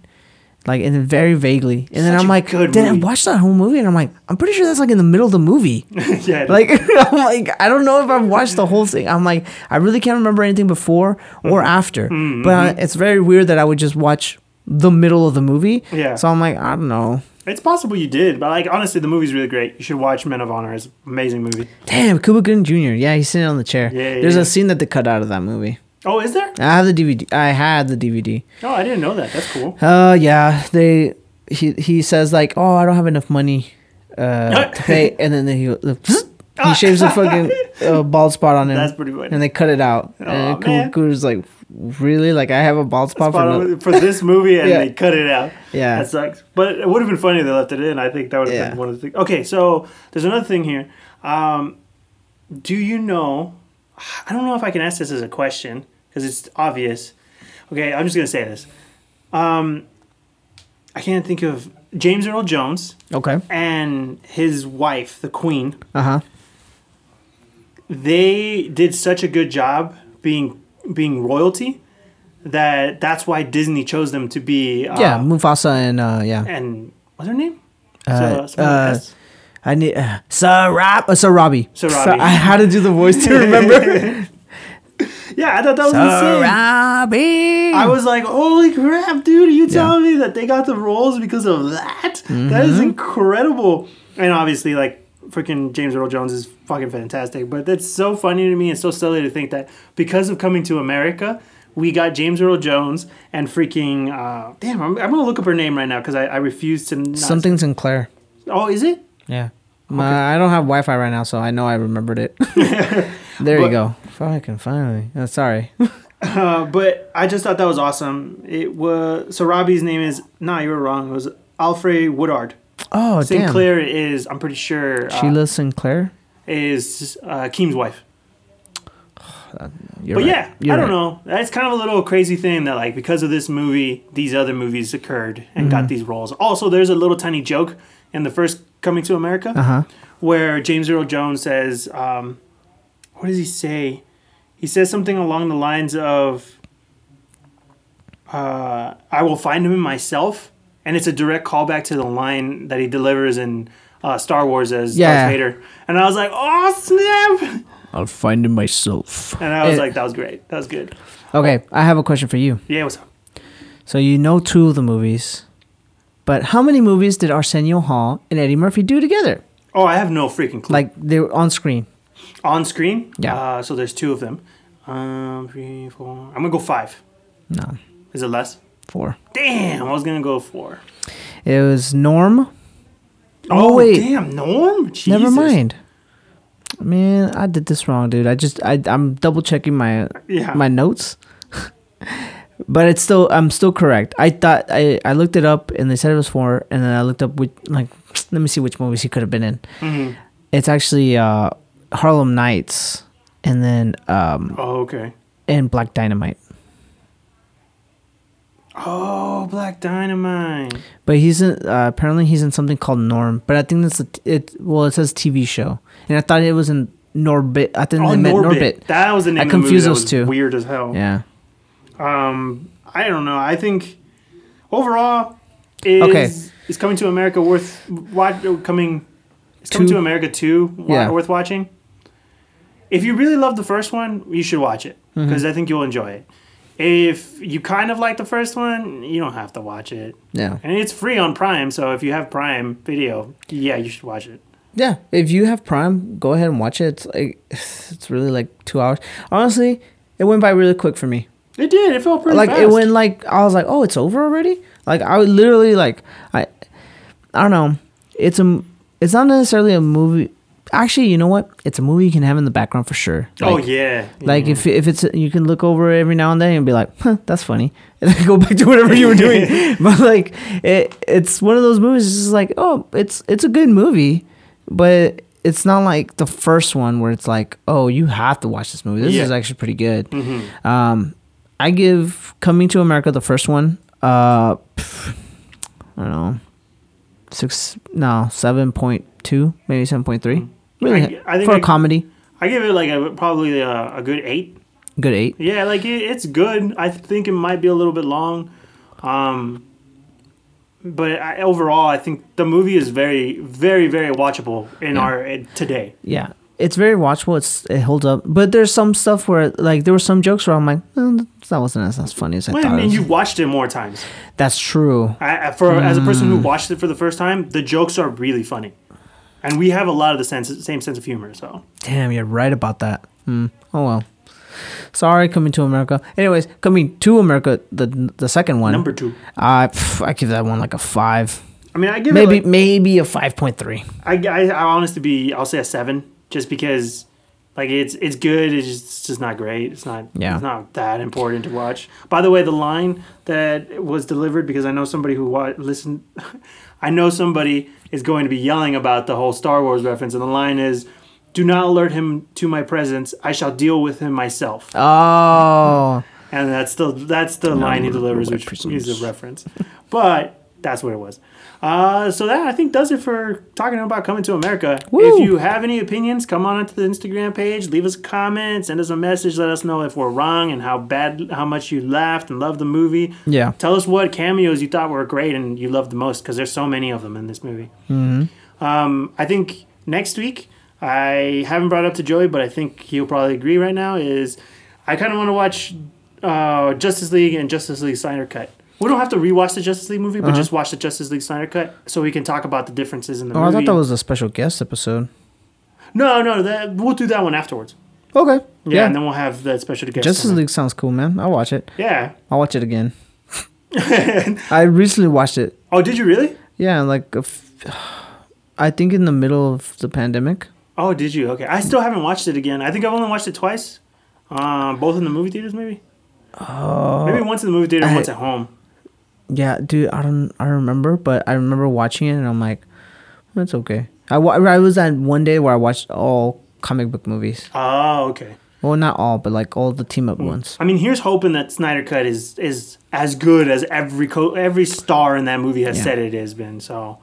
like, and then very vaguely. And then I'm like, good then I movie. watched that whole movie, and I'm like, I'm pretty sure that's like in the middle of the movie. (laughs) yeah. like, (laughs) I'm like, I don't know if I've watched the whole thing. I'm like, I really can't remember anything before or Mm-hmm. after. But uh, it's very weird that I would just watch the middle of the movie. Yeah. So I'm like, I don't know. It's possible you did, but like honestly, the movie's really great. You should watch Men of Honor. It's an amazing movie. Damn, Cuba Gooding Jr. Yeah, he's sitting on the chair. Yeah, There's yeah. a scene that they cut out of that movie. Oh, is there? I have the DVD. I had the DVD. Oh, I didn't know that. That's cool. Uh, yeah. They he he says like, oh, I don't have enough money, uh, to (laughs) pay, and then he he shaves a fucking (laughs) uh, bald spot on him. That's pretty funny. And they cut it out. Aw, and. Kuma's like, really? Like I have a bald spot, Spot for no- for this movie, and (laughs) Yeah. they cut it out. Yeah. that sucks. But it would have been funny if they left it in. I think that would have Yeah. been one of the things. Okay, so there's another thing here. Um, do you know? I don't know if I can ask this as a question because it's obvious. Okay, I'm just gonna say this. Um, I can't think of James Earl Jones Okay. and his wife, the Queen. Uh huh. they did such a good job being being royalty that that's why Disney chose them to be. Uh, yeah, Mufasa and uh, yeah. And what's her name? Uh, So- uh. I need uh, Sir Rab, uh, Sir Robbie. Sarabi. (laughs) I had to do the voice to remember. (laughs) yeah, I thought that was insane. I was like, "Holy crap, dude! Are you telling me that they got the roles because of that? That Mm-hmm. is incredible!" And obviously, like freaking James Earl Jones is fucking fantastic. But that's so funny to me and so silly to think that because of coming to America, we got James Earl Jones and freaking uh, damn. I'm, I'm gonna look up her name right now because I, I refuse to. Something Sinclair. Oh, is it? Yeah. My, I don't have Wi Fi right now, so I know I remembered it. (laughs) (laughs) there you go. Fucking finally. Uh, sorry. (laughs) Uh, but I just thought that was awesome. It was so Robbie's name is. Nah, you were wrong. It was Alfre Woodard. Oh, damn. Sinclair is. I'm pretty sure. Uh, Sheila Sinclair? is uh, Keem's wife. (sighs) But right. yeah, You're I don't right. know. That's kind of a little crazy thing that like because of this movie, these other movies occurred and Mm-hmm. got these roles. Also, there's a little tiny joke in the first Coming to America Uh huh. where James Earl Jones says, um, "What does he say?" He says something along the lines of, uh, "I will find him myself," and it's a direct callback to the line that he delivers in uh, Star Wars as Yeah. Darth Vader. And I was like, "Oh snap!" I'll find him myself. And I was Eh, like, "That was great. That was good." okay, I have a question for you. Yeah, what's up? So you know two of the movies, but how many movies did Arsenio Hall and Eddie Murphy do together? Oh, I have no freaking clue. Like they were on screen. On screen. Yeah. Uh, so there's two of them. Um, three, four. I'm gonna go five. No, Is it less? four. Damn, I was gonna go four. It was Norm, Oh, wait. damn, Norm. Jesus. Never mind. Man, I did this wrong, dude. I just I I'm double checking my Yeah. my notes. (laughs) but it's still I'm still correct. I thought I I looked it up and they said it was four, and then I looked up which like (tsk) let me see which movies he could have been in. hmm It's actually uh Harlem Nights, and then um Oh, okay. and Black Dynamite. Oh, Black Dynamite. But he's in uh, apparently he's in something called Norm. But I think that's a t- it. Well, it says TV show, and I thought it was in Norbit. I think Oh, they meant Norbit. Norbit. That was the name I confused those two. Weird as hell. Yeah. Um, I don't know. I think overall, is Okay. is Coming to America worth watch? Coming is Coming Two. to America two Yeah. worth watching? If you really love the first one, you should watch it Mm-hmm. because I think you'll enjoy it. If you kind of like the first one, you don't have to watch it, Yeah. and it's free on Prime. So if you have Prime Video, yeah, you should watch it. Yeah. If you have Prime, go ahead and watch it. It's like (sighs) it's really like two hours. Honestly, it went by really quick for me. It did. It felt pretty like fast. it went like I was like, oh, it's over already. Like I would literally like I, I don't know. It's a. It's not necessarily a movie. Actually, you know what? It's a movie you can have in the background for sure. oh yeah. Like Yeah. if if it's you can look over it every now and then and be like, huh, that's funny, (laughs) and then go back to whatever you were doing. (laughs) (laughs) but like it, it's one of those movies. It's just like, oh, it's it's a good movie, but it's not like the first one where it's like, oh, you have to watch this movie. This Yeah. is actually pretty good. Mhm. Um, I give Coming to America the first one. Uh, pff, I don't know, six no seven point two, maybe seven point three. Really, I- I think for a I- comedy, I give it like a probably a, a good eight. good eight. Yeah, like it, it's good. I think it might be a little bit long, um, but I, overall, I think the movie is very, very, very watchable in Yeah. our in today. Yeah, it's very watchable. It's it holds up, but there's some stuff where like there were some jokes where I'm like, eh, that wasn't as, as funny as I Well, thought. I mean, you watched it more times. That's true. I, for as a person Mm. who watched it for the first time, the jokes are really funny, and we have a lot of the sense, same sense of humor. So Damn, you're right about that. Hmm. Oh well. Sorry, coming to America. Anyways, coming to America, the the second one. number two, I I give that one like a five, I mean, I give maybe it. Like, maybe a five point three. I, I, I honestly be, I'll say a seven, just because. Like it's it's good. It's just, it's just not great. It's not Yeah. it's not that important to watch. By the way, the line that was delivered because I know somebody who wa- listened. (laughs) I know somebody is going to be yelling about the whole Star Wars reference, and the line is, "Do not alert him to my presence. I shall deal with him myself." Oh, And that's the that's the line he delivers, which is a reference. But that's what it was. Uh, so that I think does it for talking about coming to America. Woo! If you have any opinions, come on into the Instagram page, leave us a comment, send us a message, let us know if we're wrong and how bad, how much you laughed and loved the movie. yeah. Tell us what cameos you thought were great and you loved the most because there's so many of them in this movie. Mm-hmm. Um, I think next week, I haven't brought up to Joey, but I think he'll probably agree right now, is I kind of want to watch uh, Justice League and Justice League Snyder Cut. We don't have to rewatch the Justice League movie, but just watch the Justice League Snyder Cut so we can talk about the differences in the Uh-huh. Oh, I thought that was a special guest episode. no, no, that, we'll do that one afterwards. Okay. Yeah, Yeah. and then we'll have that special guest. Justice. League sounds cool, man. I'll watch it. Yeah. I'll watch it again. (laughs) I recently watched it. Oh, did you really? Yeah, like a f- I think in the middle of the pandemic. Oh, did you? Okay, I still haven't watched it again. I think I've only watched it twice, um, both in the movie theaters, maybe. Oh. Maybe once in the movie theater, and I- once at home. Yeah, dude, I don't I remember, but I remember watching it and I'm like, it's okay. I, I was at one day where I watched all comic book movies. Oh, okay. Well, not all, but like all the team up ones. I mean, here's hoping that Snyder Cut is is as good as every co- every star in that movie has Yeah. said it has been. So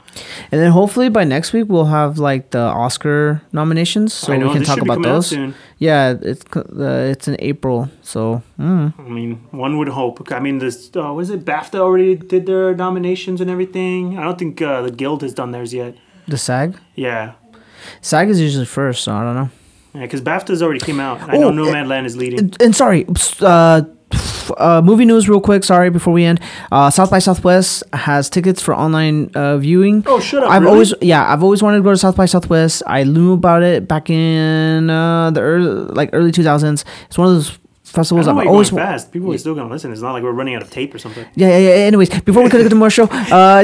And then hopefully by next week we'll have like the Oscar nominations, so know we can talk about those. soon. Yeah, it's uh, it's in April, so mm. I mean, one would hope. I mean, this uh, was it BAFTA already did their nominations and everything. I don't think uh, the Guild has done theirs yet. the SAG. Yeah, SAG is usually first, so I don't know. Yeah, because BAFTA's already came out. I know Oh, Nomadland is leading. And, and sorry, uh, uh, movie news real quick. Sorry, before we end, uh, South by Southwest has tickets for online uh, viewing. Oh, shut up! I've really? always yeah, I've always wanted to go to South by Southwest. I knew about it back in uh, the early like early two thousands. It's one of those festivals know I've always going fast. People are still gonna listen. It's not like we're running out of tape or something. yeah, yeah, yeah. Anyways, before we get to more show, uh,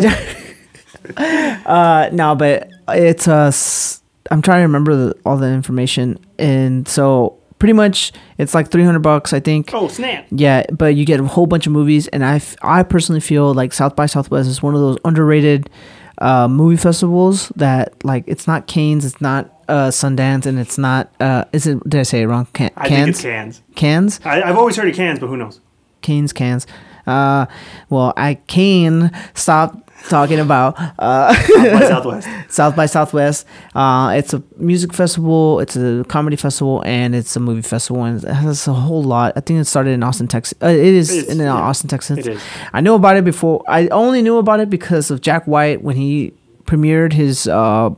(laughs) uh, no, but it's uh, s- I'm trying to remember the, all the information, and so pretty much it's like 300 bucks, I think. Oh snap! Yeah, but you get a whole bunch of movies, and I, f- I personally feel like South by Southwest is one of those underrated uh, movie festivals that like it's not Canes, it's not uh, Sundance, and it's not uh, is it? Did I say it wrong? Can- I think it's Cans, cans. Cans, I, I've always heard of cans, but who knows? Canes, Cans. Uh, well, I can stop talking about uh, By Southwest. (laughs) South by Southwest. Uh, it's a music festival, it's a comedy festival, and it's a movie festival, and it has a whole lot. I think it started in Austin, Texas. Uh, it is It's- in uh, yeah, Austin, Texas. It is. I knew about it before. I only knew about it because of Jack White when he premiered his uh,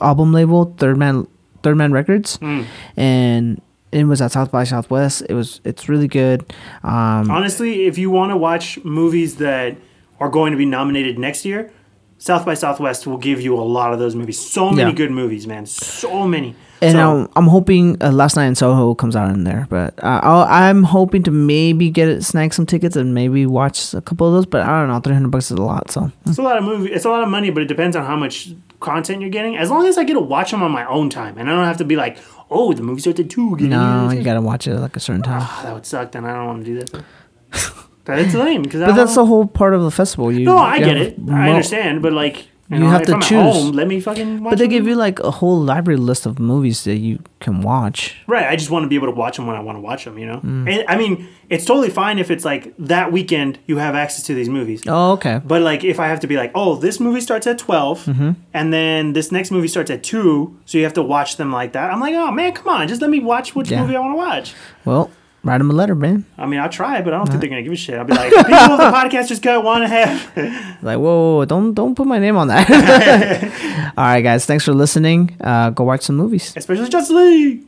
album label, Third Man, Third Man Records, Mm. and it was at South by Southwest. It was it's really good. Um, Honestly, if you want to watch movies that are going to be nominated next year, South by Southwest will give you a lot of those movies. So many Yeah. good movies, man. So many. And so, um, I'm hoping uh, Last Night in Soho comes out in there, but uh, I'll, I'm hoping to maybe get it, snag some tickets and maybe watch a couple of those. But I don't know, 300 bucks is a lot, so it's a lot of movie. It's a lot of money, but it depends on how much content you're getting. As long as I get to watch them on my own time, and I don't have to be like, "Oh, the movie starts at two. No, you gotta watch it at like a certain time. Ah, that would suck. Then I don't want to do that. (laughs) That's (laughs) lame because But that's the whole part of the festival. You no. I you get have it. mo- I understand, but like you, know, have if to I'm at choose. home, let me fucking. Watch But they them. give you like a whole library list of movies that you can watch. Right. I just want to be able to watch them when I want to watch them, you know? Mm. And I mean, it's totally fine if it's like that weekend you have access to these movies. Oh, okay. But like if I have to be like, oh, this movie starts at 12 Mm-hmm. and then this next movie starts at 2, so you have to watch them like that. I'm like, oh man, come on, just let me watch which Yeah. movie I want to watch. Well, write them a letter, man. I mean, I'll try, but I don't Uh-huh. think they're going to give a shit. I'll be like, people of the podcast just got one and a half. (laughs) Like, whoa, whoa, whoa, don't don't put my name on that. (laughs) (laughs) All right, guys. Thanks for listening. Uh, go watch some movies. Especially Justice League.